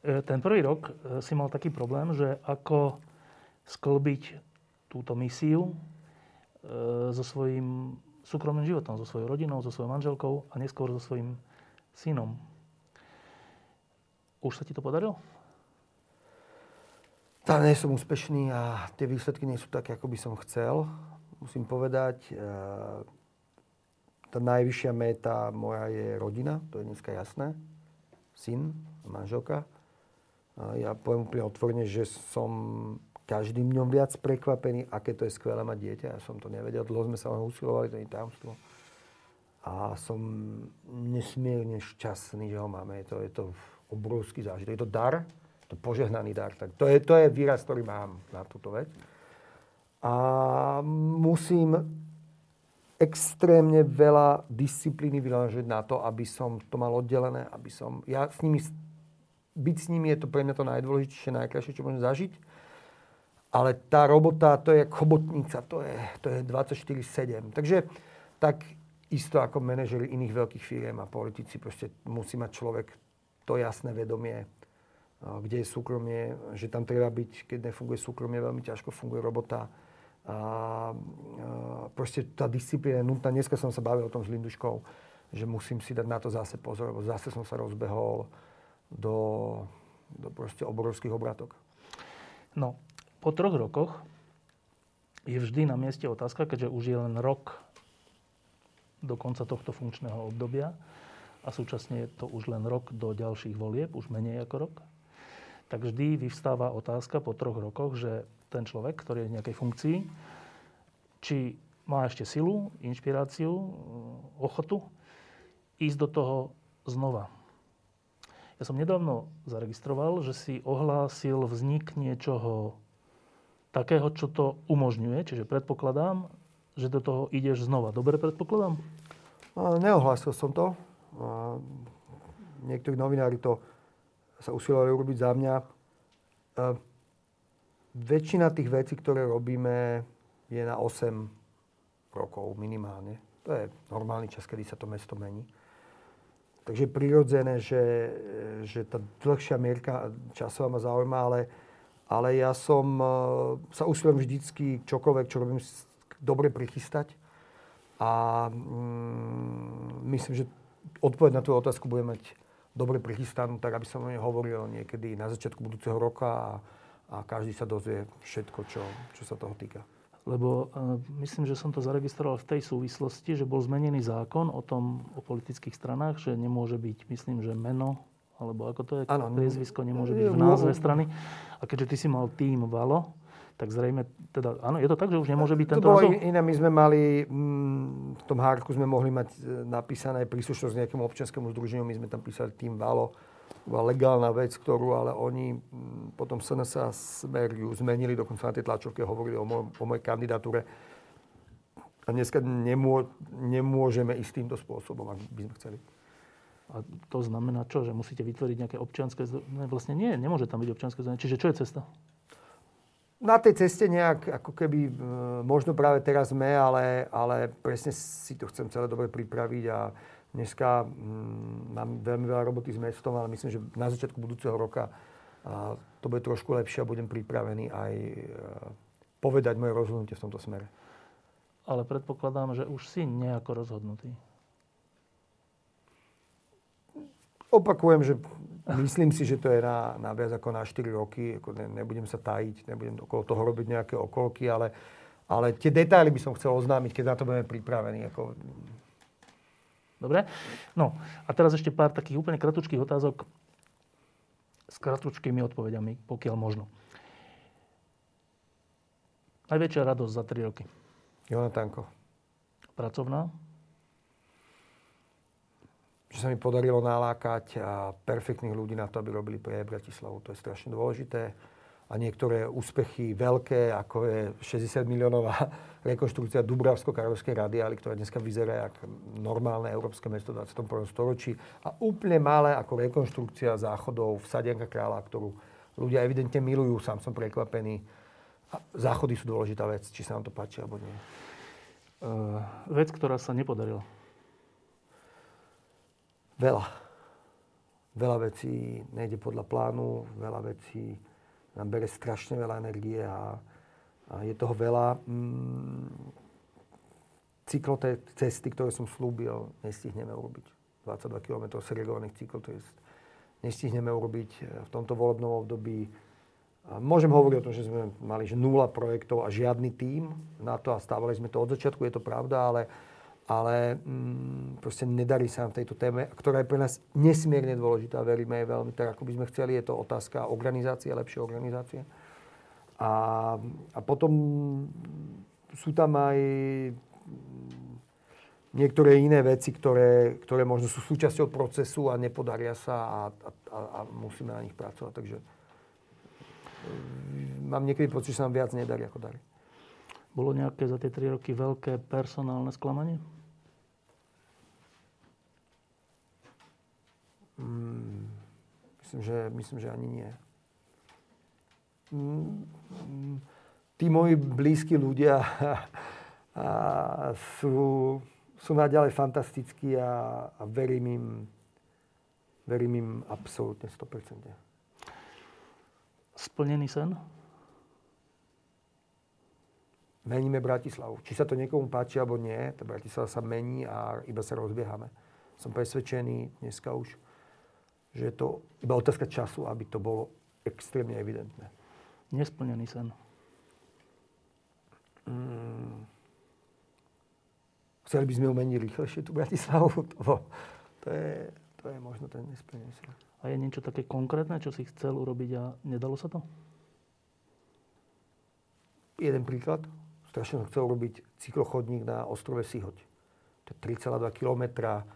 E, ten prvý rok e, si mal taký problém, že ako sklbiť túto misiu so svojím súkromným životom, so svojou rodinou, so svojou manželkou a neskôr so svojím synom. Už sa ti to podarilo? tam nie som úspešný a tie výsledky nie sú také, ako by som chcel. Musím povedať, tá najvyššia meta moja je rodina, to je dneska jasné. Syn, manželka. Ja poviem úplne otvorene, že som každým dňom viac prekvapený, aké to je skvelé mať dieťa. Ja som to nevedel, dlho sme sa len usilovali, to je tajomstvo. A som nesmierne šťastný, že ho máme. To, je to obrovský zážitok. Je to dar, to požehnaný dar. Tak to je, to je výraz, ktorý mám na túto vec. A musím extrémne veľa disciplíny vynaložiť na to, aby som to mal oddelené, aby som... Ja s nimi... Byť s nimi je to pre mňa to najdôležitejšie, najkrajšie, čo môžem zažiť. Ale tá robota, to je chobotnica, to je, to je 24-7. Takže tak isto ako manažeri iných veľkých firiem a politici, proste musí mať človek to jasné vedomie, kde je súkromie, že tam treba byť, keď nefunguje súkromie, veľmi ťažko funguje robota. A, proste tá disciplína je nutná. Dneska som sa bavil o tom s Linduškou, že musím si dať na to zase pozor, lebo zase som sa rozbehol do, do proste obrovských obratok. No, po troch rokoch je vždy na mieste otázka, keďže už je len rok do konca tohto funkčného obdobia a súčasne je to už len rok do ďalších volieb, už menej ako rok tak vždy vyvstáva otázka po troch rokoch, že ten človek, ktorý je v nejakej funkcii, či má ešte silu, inšpiráciu, ochotu ísť do toho znova. Ja som nedávno zaregistroval, že si ohlásil vznik niečoho takého, čo to umožňuje, čiže predpokladám, že do toho ideš znova. Dobre predpokladám? Neohlásil som to. Niektorí novinári to sa usilovali urobiť za mňa. väčšina tých vecí, ktoré robíme, je na 8 rokov minimálne. To je normálny čas, kedy sa to mesto mení. Takže je prirodzené, že, že tá dlhšia mierka časová ma zaujíma, ale, ale ja som e, sa usilujem vždycky čokoľvek, čo robím, dobre prichystať. A mm, myslím, že odpoveď na tú otázku bude mať dobre prichystanú, tak aby som o nej hovoril niekedy na začiatku budúceho roka a, a každý sa dozvie všetko, čo, čo sa toho týka. Lebo uh, myslím, že som to zaregistroval v tej súvislosti, že bol zmenený zákon o tom, o politických stranách, že nemôže byť, myslím, že meno, alebo ako to je, ano, priezvisko nemôže byť v názve strany. A keďže ty si mal tým Valo, tak zrejme, teda, áno, je to tak, že už nemôže byť tento To bolo iné, my sme mali, mm, v tom hárku sme mohli mať e, napísané príslušnosť nejakému občianskému združeniu, my sme tam písali tým Valo, bola legálna vec, ktorú ale oni mm, potom SNS a Smer ju zmenili, dokonca na tej tlačovke hovorili o, moj, o mojej kandidatúre. A dneska nemô, nemôžeme ísť týmto spôsobom, ak by sme chceli. A to znamená čo? Že musíte vytvoriť nejaké občianske združenie? Vlastne nie, nemôže tam byť občianske združenie. Čiže čo je cesta? Na tej ceste nejak, ako keby, e, možno práve teraz sme, ale, ale presne si to chcem celé dobre pripraviť a dneska mm, mám veľmi veľa roboty s mestom, ale myslím, že na začiatku budúceho roka a to bude trošku lepšie a budem pripravený aj e, povedať moje rozhodnutie v tomto smere. Ale predpokladám, že už si nejako rozhodnutý. Opakujem, že myslím si, že to je na, na viac ako na 4 roky. Ako ne, nebudem sa tajiť, nebudem okolo toho robiť nejaké okolky, ale, ale tie detaily by som chcel oznámiť, keď na to budeme pripravení. Ako... Dobre? No a teraz ešte pár takých úplne kratučkých otázok s kratučkými odpovediami, pokiaľ možno. Najväčšia radosť za 3 roky? Jonatanko. Pracovná? Že sa mi podarilo nalákať perfektných ľudí na to, aby robili pre Bratislavu. To je strašne dôležité. A niektoré úspechy veľké, ako je 60 miliónová rekonštrukcia Dubravsko-Karlovskej radiály, ktorá dneska vyzerá ako normálne európske mesto v 21. storočí. A úplne malé ako rekonštrukcia záchodov v Sadianka kráľa, ktorú ľudia evidentne milujú. Sám som prekvapený. A záchody sú dôležitá vec, či sa nám to páči alebo nie. Uh, vec, ktorá sa nepodarila. Veľa. Veľa vecí nejde podľa plánu, veľa vecí nám bere strašne veľa energie a, a je toho veľa. Mm, cyklo tej cesty, ktoré som slúbil, nestihneme urobiť. 22 km segregovaných cyklotest nestihneme urobiť v tomto volebnom období. A môžem hovoriť o tom, že sme mali že nula projektov a žiadny tím na to a stávali sme to od začiatku, je to pravda, ale ale mm, proste nedarí sa nám v tejto téme, ktorá je pre nás nesmierne dôležitá, veríme je veľmi tak, ako by sme chceli. Je to otázka organizácie, lepšie organizácie. A, a potom sú tam aj mm, niektoré iné veci, ktoré, ktoré možno sú súčasťou procesu a nepodaria sa a, a, a musíme na nich pracovať. Takže mm, mám niekedy pocit, že sa nám viac nedarí, ako darí. Bolo nejaké za tie 3 roky veľké personálne sklamanie? Mm, myslím, že, myslím, že ani nie. Mm, tí moji blízki ľudia a sú, sú naďalej fantastickí a, a verím im, verím im absolútne 100%. Splnený sen? Meníme Bratislavu. Či sa to niekomu páči alebo nie, tá Bratislava sa mení a iba sa rozbiehame. Som presvedčený dneska už, že je to iba otázka času, aby to bolo extrémne evidentné. Nesplnený sen. Mm. Chceli by sme umeniť rýchlejšie tú Bratislavu. To, to, je, to je možno ten nesplnený sen. A je niečo také konkrétne, čo si chcel urobiť a nedalo sa to? Jeden príklad. Strašne som chcel urobiť cyklochodník na ostrove Sihoď. To je 3,2 kilometra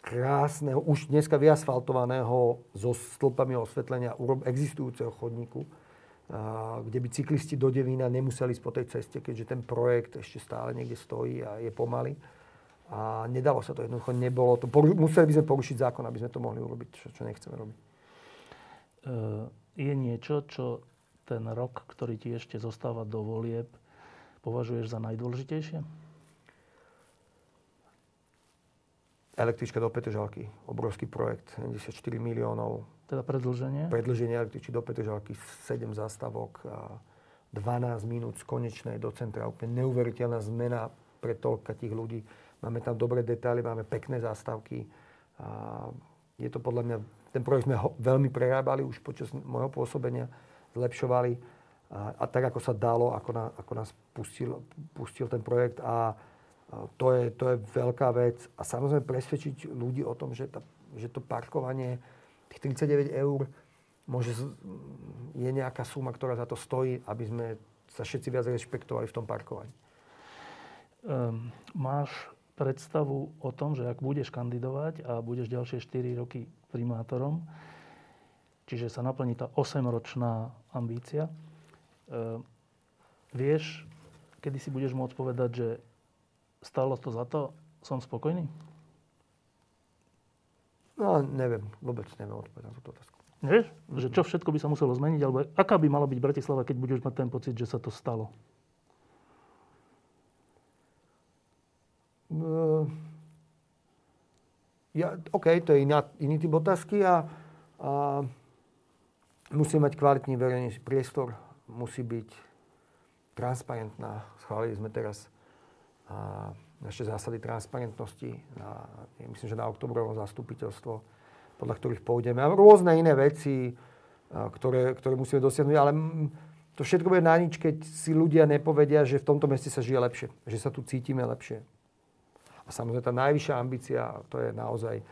krásneho, už dneska vyasfaltovaného so stĺpami osvetlenia existujúceho chodníku, kde by cyklisti do Devína nemuseli ísť po tej ceste, keďže ten projekt ešte stále niekde stojí a je pomaly. A nedalo sa to jednoducho, nebolo to. Museli by sme porušiť zákon, aby sme to mohli urobiť, čo, čo nechceme robiť. E, je niečo, čo ten rok, ktorý ti ešte zostáva do volieb, považuješ za najdôležitejšie? Električka do Petržalky. Obrovský projekt, 74 miliónov. Teda predlženie? Predlženie električky do Petržalky, 7 zástavok, a 12 minút z konečnej do centra. Úplne neuveriteľná zmena pre toľka tých ľudí. Máme tam dobré detaily, máme pekné zástavky. A je to podľa mňa, ten projekt sme ho, veľmi prerábali už počas môjho pôsobenia, zlepšovali. A, a tak, ako sa dalo, ako, na, ako nás pustil, pustil ten projekt. A, to je, to je veľká vec. A samozrejme presvedčiť ľudí o tom, že, tá, že to parkovanie, tých 39 eur, môže, je nejaká suma, ktorá za to stojí, aby sme sa všetci viac rešpektovali v tom parkovaní. Um, máš predstavu o tom, že ak budeš kandidovať a budeš ďalšie 4 roky primátorom, čiže sa naplní tá 8-ročná ambícia, um, vieš, kedy si budeš môcť povedať, že stalo to za to, som spokojný? No, neviem. Vôbec neviem odpovedať na túto otázku. Vieš? Že čo všetko by sa muselo zmeniť? Alebo aká by mala byť Bratislava, keď budeš mať ten pocit, že sa to stalo? Uh, ja, OK, to je iná, iný typ otázky a, a musí mať kvalitný verejný priestor, musí byť transparentná. Schválili sme teraz a, naše zásady transparentnosti, na, myslím, že na oktobrovom zastupiteľstvo, podľa ktorých pôjdeme. A rôzne iné veci, ktoré, ktoré musíme dosiahnuť, ale to všetko bude na nič, keď si ľudia nepovedia, že v tomto meste sa žije lepšie, že sa tu cítime lepšie. A samozrejme tá najvyššia ambícia, to je naozaj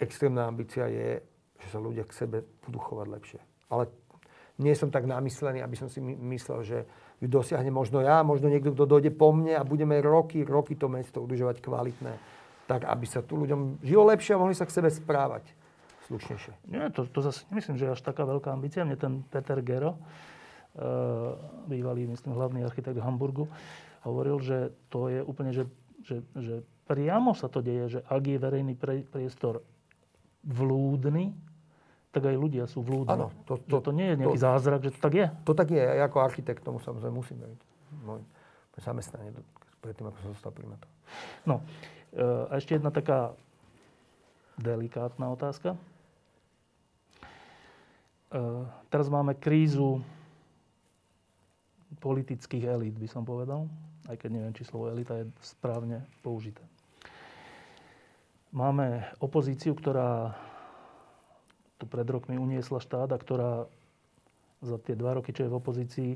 extrémna ambícia, je, že sa ľudia k sebe budú chovať lepšie. Ale nie som tak namyslený, aby som si myslel, že ju dosiahne možno ja, možno niekto, kto dojde po mne a budeme roky, roky to mesto udržovať kvalitné, tak aby sa tu ľuďom žilo lepšie a mohli sa k sebe správať slušnejšie. Nie, to, to zase nemyslím, že až taká veľká ambícia. Mne ten Peter Gero, uh, bývalý, myslím, hlavný architekt Hamburgu, hovoril, že to je úplne, že, že, že priamo sa to deje, že ak je verejný priestor vlúdny, tak aj ľudia sú vľúdni. Áno. To, to, to nie je nejaký to, zázrak, že to tak je. To tak je. Ja ako architekt tomu samozrejme musím veriť. Môj zamestnanie predtým, ako som zostal primátor. No, e, a ešte jedna taká delikátna otázka. E, teraz máme krízu politických elít, by som povedal. Aj keď neviem, či slovo elita je správne použité. Máme opozíciu, ktorá tu pred rokmi uniesla štát a ktorá za tie dva roky, čo je v opozícii,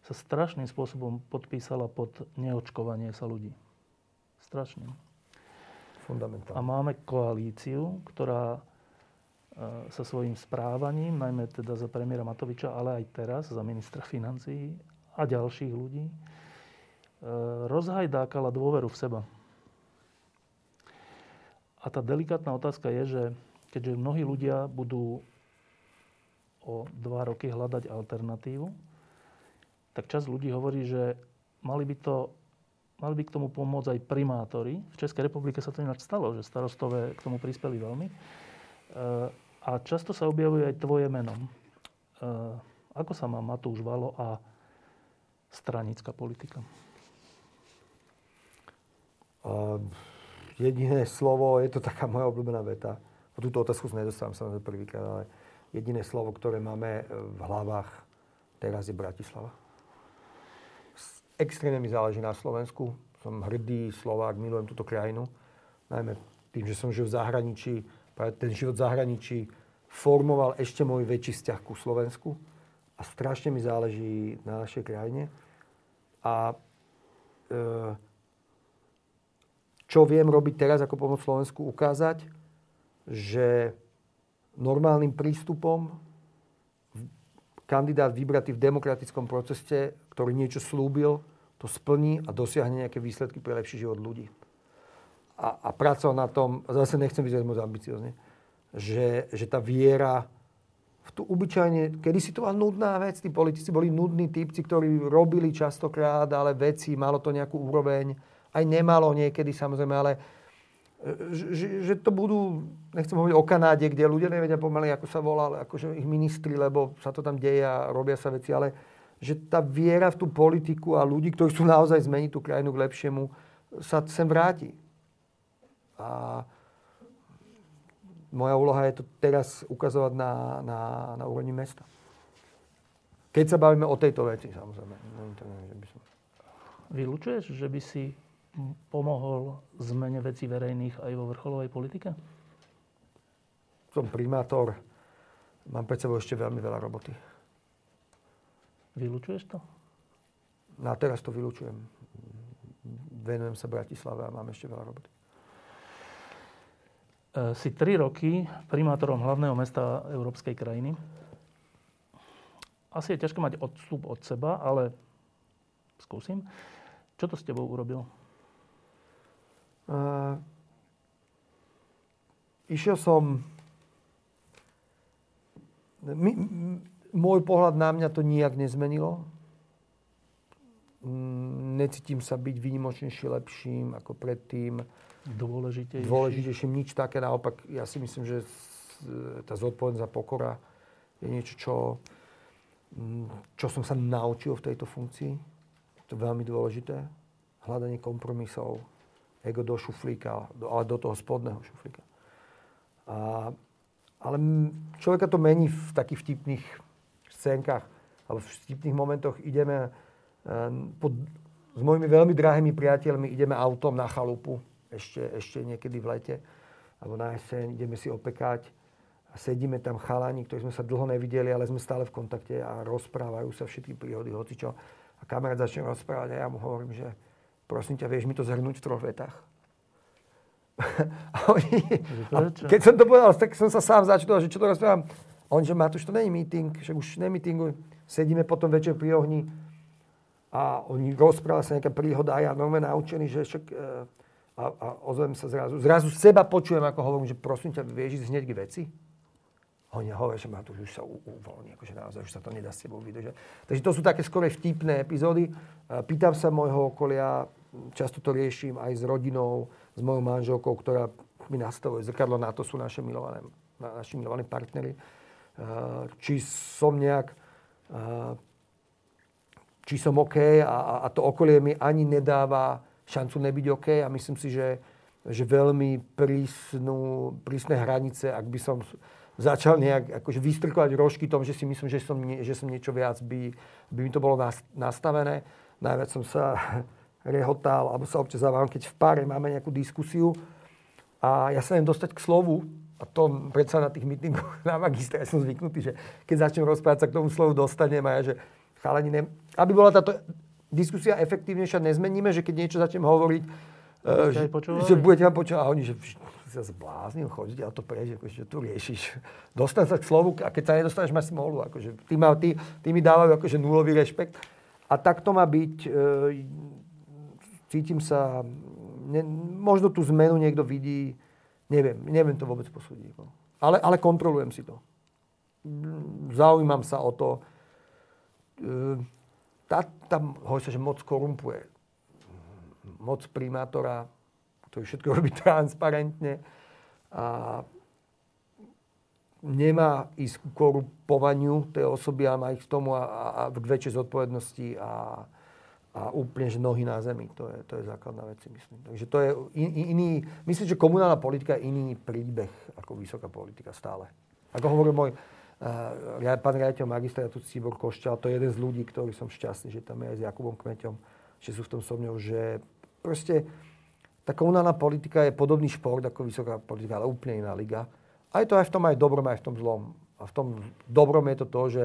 sa strašným spôsobom podpísala pod neočkovanie sa ľudí. Strašným. Fundamentálne. A máme koalíciu, ktorá e, sa svojím správaním, najmä teda za premiéra Matoviča, ale aj teraz za ministra financií a ďalších ľudí, e, rozhajdákala dôveru v seba. A tá delikátna otázka je, že keďže mnohí ľudia budú o dva roky hľadať alternatívu, tak čas ľudí hovorí, že mali by, to, mali by k tomu pomôcť aj primátori. V Českej republike sa to ináč stalo, že starostové k tomu prispeli veľmi. E, a často sa objavuje aj tvoje meno. E, ako sa má Matúš Valo a stranická politika? Uh, jediné slovo, je to taká moja obľúbená veta túto otázku sa nedostávam samozrejme prvýkrát, ale jediné slovo, ktoré máme v hlavách teraz je Bratislava. Extrémne mi záleží na Slovensku. Som hrdý Slovák, milujem túto krajinu. Najmä tým, že som žil v zahraničí, ten život v zahraničí formoval ešte môj väčší vzťah ku Slovensku. A strašne mi záleží na našej krajine. A e, čo viem robiť teraz ako pomoc Slovensku? Ukázať, že normálnym prístupom kandidát vybratý v demokratickom procese, ktorý niečo slúbil, to splní a dosiahne nejaké výsledky pre lepší život ľudí. A, a pracoval na tom, zase nechcem vyzerať moc ambiciozne, že, že tá viera v tú obyčajne, kedy si to bola nudná vec, tí politici boli nudní typci, ktorí robili častokrát, ale veci, malo to nejakú úroveň, aj nemalo niekedy samozrejme, ale že, že to budú, nechcem hovoriť o Kanáde, kde ľudia nevedia pomaly, ako sa volá, akože ich ministri, lebo sa to tam deje a robia sa veci, ale že tá viera v tú politiku a ľudí, ktorí sú naozaj zmeniť tú krajinu k lepšiemu, sa sem vráti. A moja úloha je to teraz ukazovať na, na, na úrovni mesta. Keď sa bavíme o tejto veci, samozrejme. Vylúčuješ, že by si pomohol zmene veci verejných aj vo vrcholovej politike? Som primátor. Mám pred sebou ešte veľmi veľa roboty. Vylučuješ to? Na teraz to vylučujem. Venujem sa Bratislave a mám ešte veľa roboty. E, si tri roky primátorom hlavného mesta európskej krajiny. Asi je ťažké mať odstup od seba, ale skúsim. Čo to s tebou urobil? Uh, išiel som... My, môj pohľad na mňa to nijak nezmenilo. necítim sa byť výnimočnejší, lepším ako predtým. Dôležitejším. Dôležitejším, nič také. Naopak, ja si myslím, že tá zodpovednosť a pokora je niečo, čo, mm, čo som sa naučil v tejto funkcii. To je veľmi dôležité. Hľadanie kompromisov, ego do šuflíka, ale do toho spodného šuflíka. A, ale človeka to mení v takých vtipných scénkach, alebo v vtipných momentoch ideme Ehm, pod, s mojimi veľmi drahými priateľmi ideme autom na chalupu, ešte, ešte niekedy v lete, alebo na jeseň, ideme si opekať a sedíme tam chalani, ktorí sme sa dlho nevideli, ale sme stále v kontakte a rozprávajú sa všetky príhody, hocičo. A kamarát začne rozprávať a ja mu hovorím, že prosím ťa, vieš mi to zhrnúť v troch vetách? a, oni, a keď som to povedal, tak som sa sám začal, že čo to rozprávam. On, že Matúš, to není meeting, že už nemítinguj. Sedíme potom večer pri ohni, a oni rozpráva sa nejaká príhoda a ja normálne naučený, že však... E, a, a ozvem sa zrazu. Zrazu seba počujem, ako hovorím, že prosím ťa, vieš ísť hneď k veci? Oni hovoria, že tu už sa uvoľní, akože naozaj už sa to nedá s sebou vydržať. Takže to sú také skore vtipné epizódy. E, pýtam sa môjho okolia, často to riešim aj s rodinou, s mojou manželkou, ktorá mi nastavuje zrkadlo, na to sú naše milované, naši milovaní partnery. E, či som nejak či som OK a, a to okolie mi ani nedáva šancu nebyť OK a myslím si, že, že veľmi prísnu, prísne hranice, ak by som začal nejak akože vystrkovať rožky tom, že si myslím, že som, nie, že som niečo viac, by, by mi to bolo nastavené. Najviac som sa rehotal, alebo sa občas závam, keď v páre máme nejakú diskusiu a ja sa neviem dostať k slovu, a to predsa na tých meetingoch na magistra ja som zvyknutý, že keď začnem rozprávať, sa k tomu slovu dostanem a ja, že chalani, ne, aby bola táto diskusia efektívnejšia, nezmeníme, že keď niečo začnem hovoriť, že, že budete ma počúvať a oni, že sa zbláznil, chodíte a to preč, akože, že tu riešiš. Dostan sa k slovu a keď sa nedostaneš, máš smolu. Akože, tí, ma, tí, tí mi dávajú akože nulový rešpekt. A tak to má byť. E, cítim sa, ne, možno tú zmenu niekto vidí, neviem, neviem to vôbec posúdiť. No. Ale, ale kontrolujem si to. Zaujímam sa o to, Ehm, tá, tam hovorí sa, že moc korumpuje. Moc primátora, ktorý všetko robí transparentne a nemá ísť k korupovaniu tej osoby, ale má ich k tomu a, a, a k väčšej zodpovednosti a, a úplne, že nohy na zemi. To je, to je základná vec, myslím. Takže to je in, iný, myslím, že komunálna politika je iný príbeh ako vysoká politika stále. Ako hovoril môj ja, pán riaditeľ magistrátu Cibor Košťal, to je jeden z ľudí, ktorý som šťastný, že tam je aj s Jakubom Kmeťom, že sú v tom so mňou, že proste tá komunálna politika je podobný šport ako vysoká politika, ale úplne iná liga. A je to aj v tom aj dobrom, aj v tom zlom. A v tom dobrom je to to, že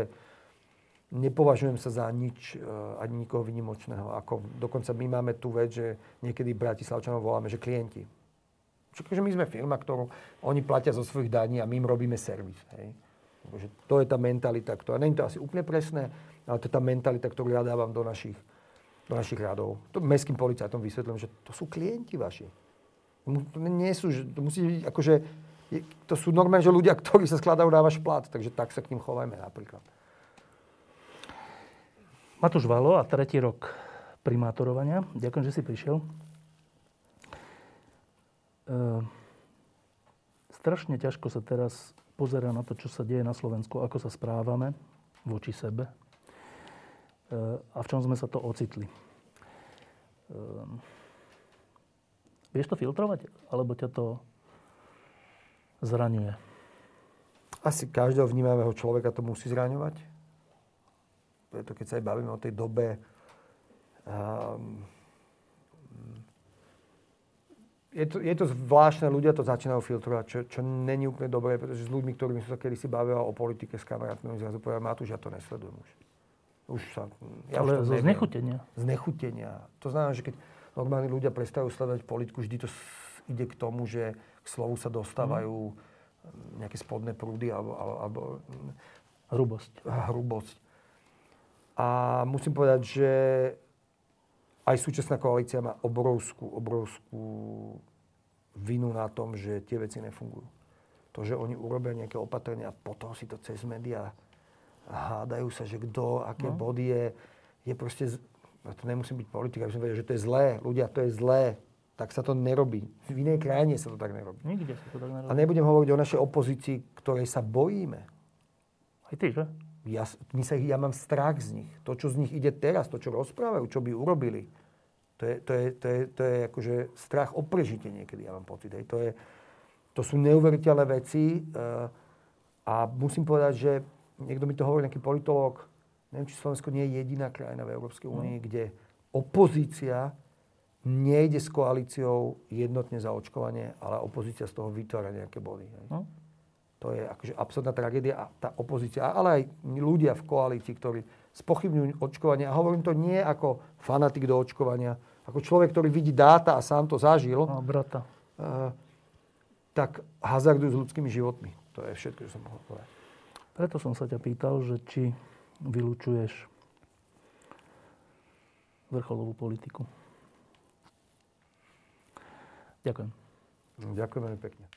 nepovažujem sa za nič, uh, ani nikoho vynimočného. Ako, dokonca my máme tú vec, že niekedy Bratislavčanov voláme, že klienti. Čiže my sme firma, ktorú oni platia zo svojich daní a my im robíme servis. Hej. Že to je tá mentalita, ktorá, je to asi úplne presné, ale to je tá mentalita, ktorú ja dávam do našich, do našich radov. To mestským policajtom vysvetlím, že to sú klienti vaši. To nie sú, to musí byť akože, to sú normálne, že ľudia, ktorí sa skladajú na váš plat, takže tak sa k ním chovajme napríklad. Matúš Valo a tretí rok primátorovania. Ďakujem, že si prišiel. E, strašne ťažko sa teraz pozera na to, čo sa deje na Slovensku, ako sa správame voči sebe e, a v čom sme sa to ocitli. E, vieš to filtrovať? Alebo ťa to zraňuje? Asi každého vnímavého človeka to musí zraňovať. Preto keď sa aj bavíme o tej dobe um, je to, je to zvláštne, ľudia to začínajú filtrovať, čo, čo není úplne dobré, pretože s ľuďmi, ktorými som sa kedysi bavil o politike s kamarátmi, zrazu povedal, Matúš, ja to nesledujem už. Už sa... Ja Ale už zo znechutenia. Znechutenia. To znamená, že keď normálni ľudia prestajú sledovať politiku, vždy to ide k tomu, že k slovu sa dostávajú mm. nejaké spodné prúdy alebo... alebo hrubosť. Hrubosť. A musím povedať, že aj súčasná koalícia má obrovskú, obrovskú vinu na tom, že tie veci nefungujú. To, že oni urobia nejaké opatrenia a potom si to cez médiá hádajú sa, že kto, aké no. body je, je proste to nemusím byť politik, aby som vedel, že to je zlé. Ľudia, to je zlé. Tak sa to nerobí. V inej krajine sa to tak nerobí. Nikde sa to tak nerobí. A nebudem hovoriť o našej opozícii, ktorej sa bojíme. Aj ty, že? Ja, my sa, ja mám strach z nich. To, čo z nich ide teraz, to, čo rozprávajú, čo by urobili, to je, to je, to je, to je akože strach o prežitie niekedy, ja mám pocit. Hej. To, je, to sú neuveriteľné veci uh, a musím povedať, že niekto mi to hovorí, nejaký politológ, neviem, či Slovensko nie je jediná krajina v Európskej únii, no. kde opozícia nejde s koalíciou jednotne za očkovanie, ale opozícia z toho vytvára nejaké body. Hej. No. To je akože absurdná tragédia a tá opozícia, ale aj ľudia v koalícii, ktorí spochybňujú očkovanie. A hovorím to nie ako fanatik do očkovania, ako človek, ktorý vidí dáta a sám to zažil. No, brata. Uh, tak hazardujú s ľudskými životmi. To je všetko, čo som mohol povedať. Preto som sa ťa pýtal, že či vylúčuješ vrcholovú politiku. Ďakujem. Ďakujem veľmi pekne.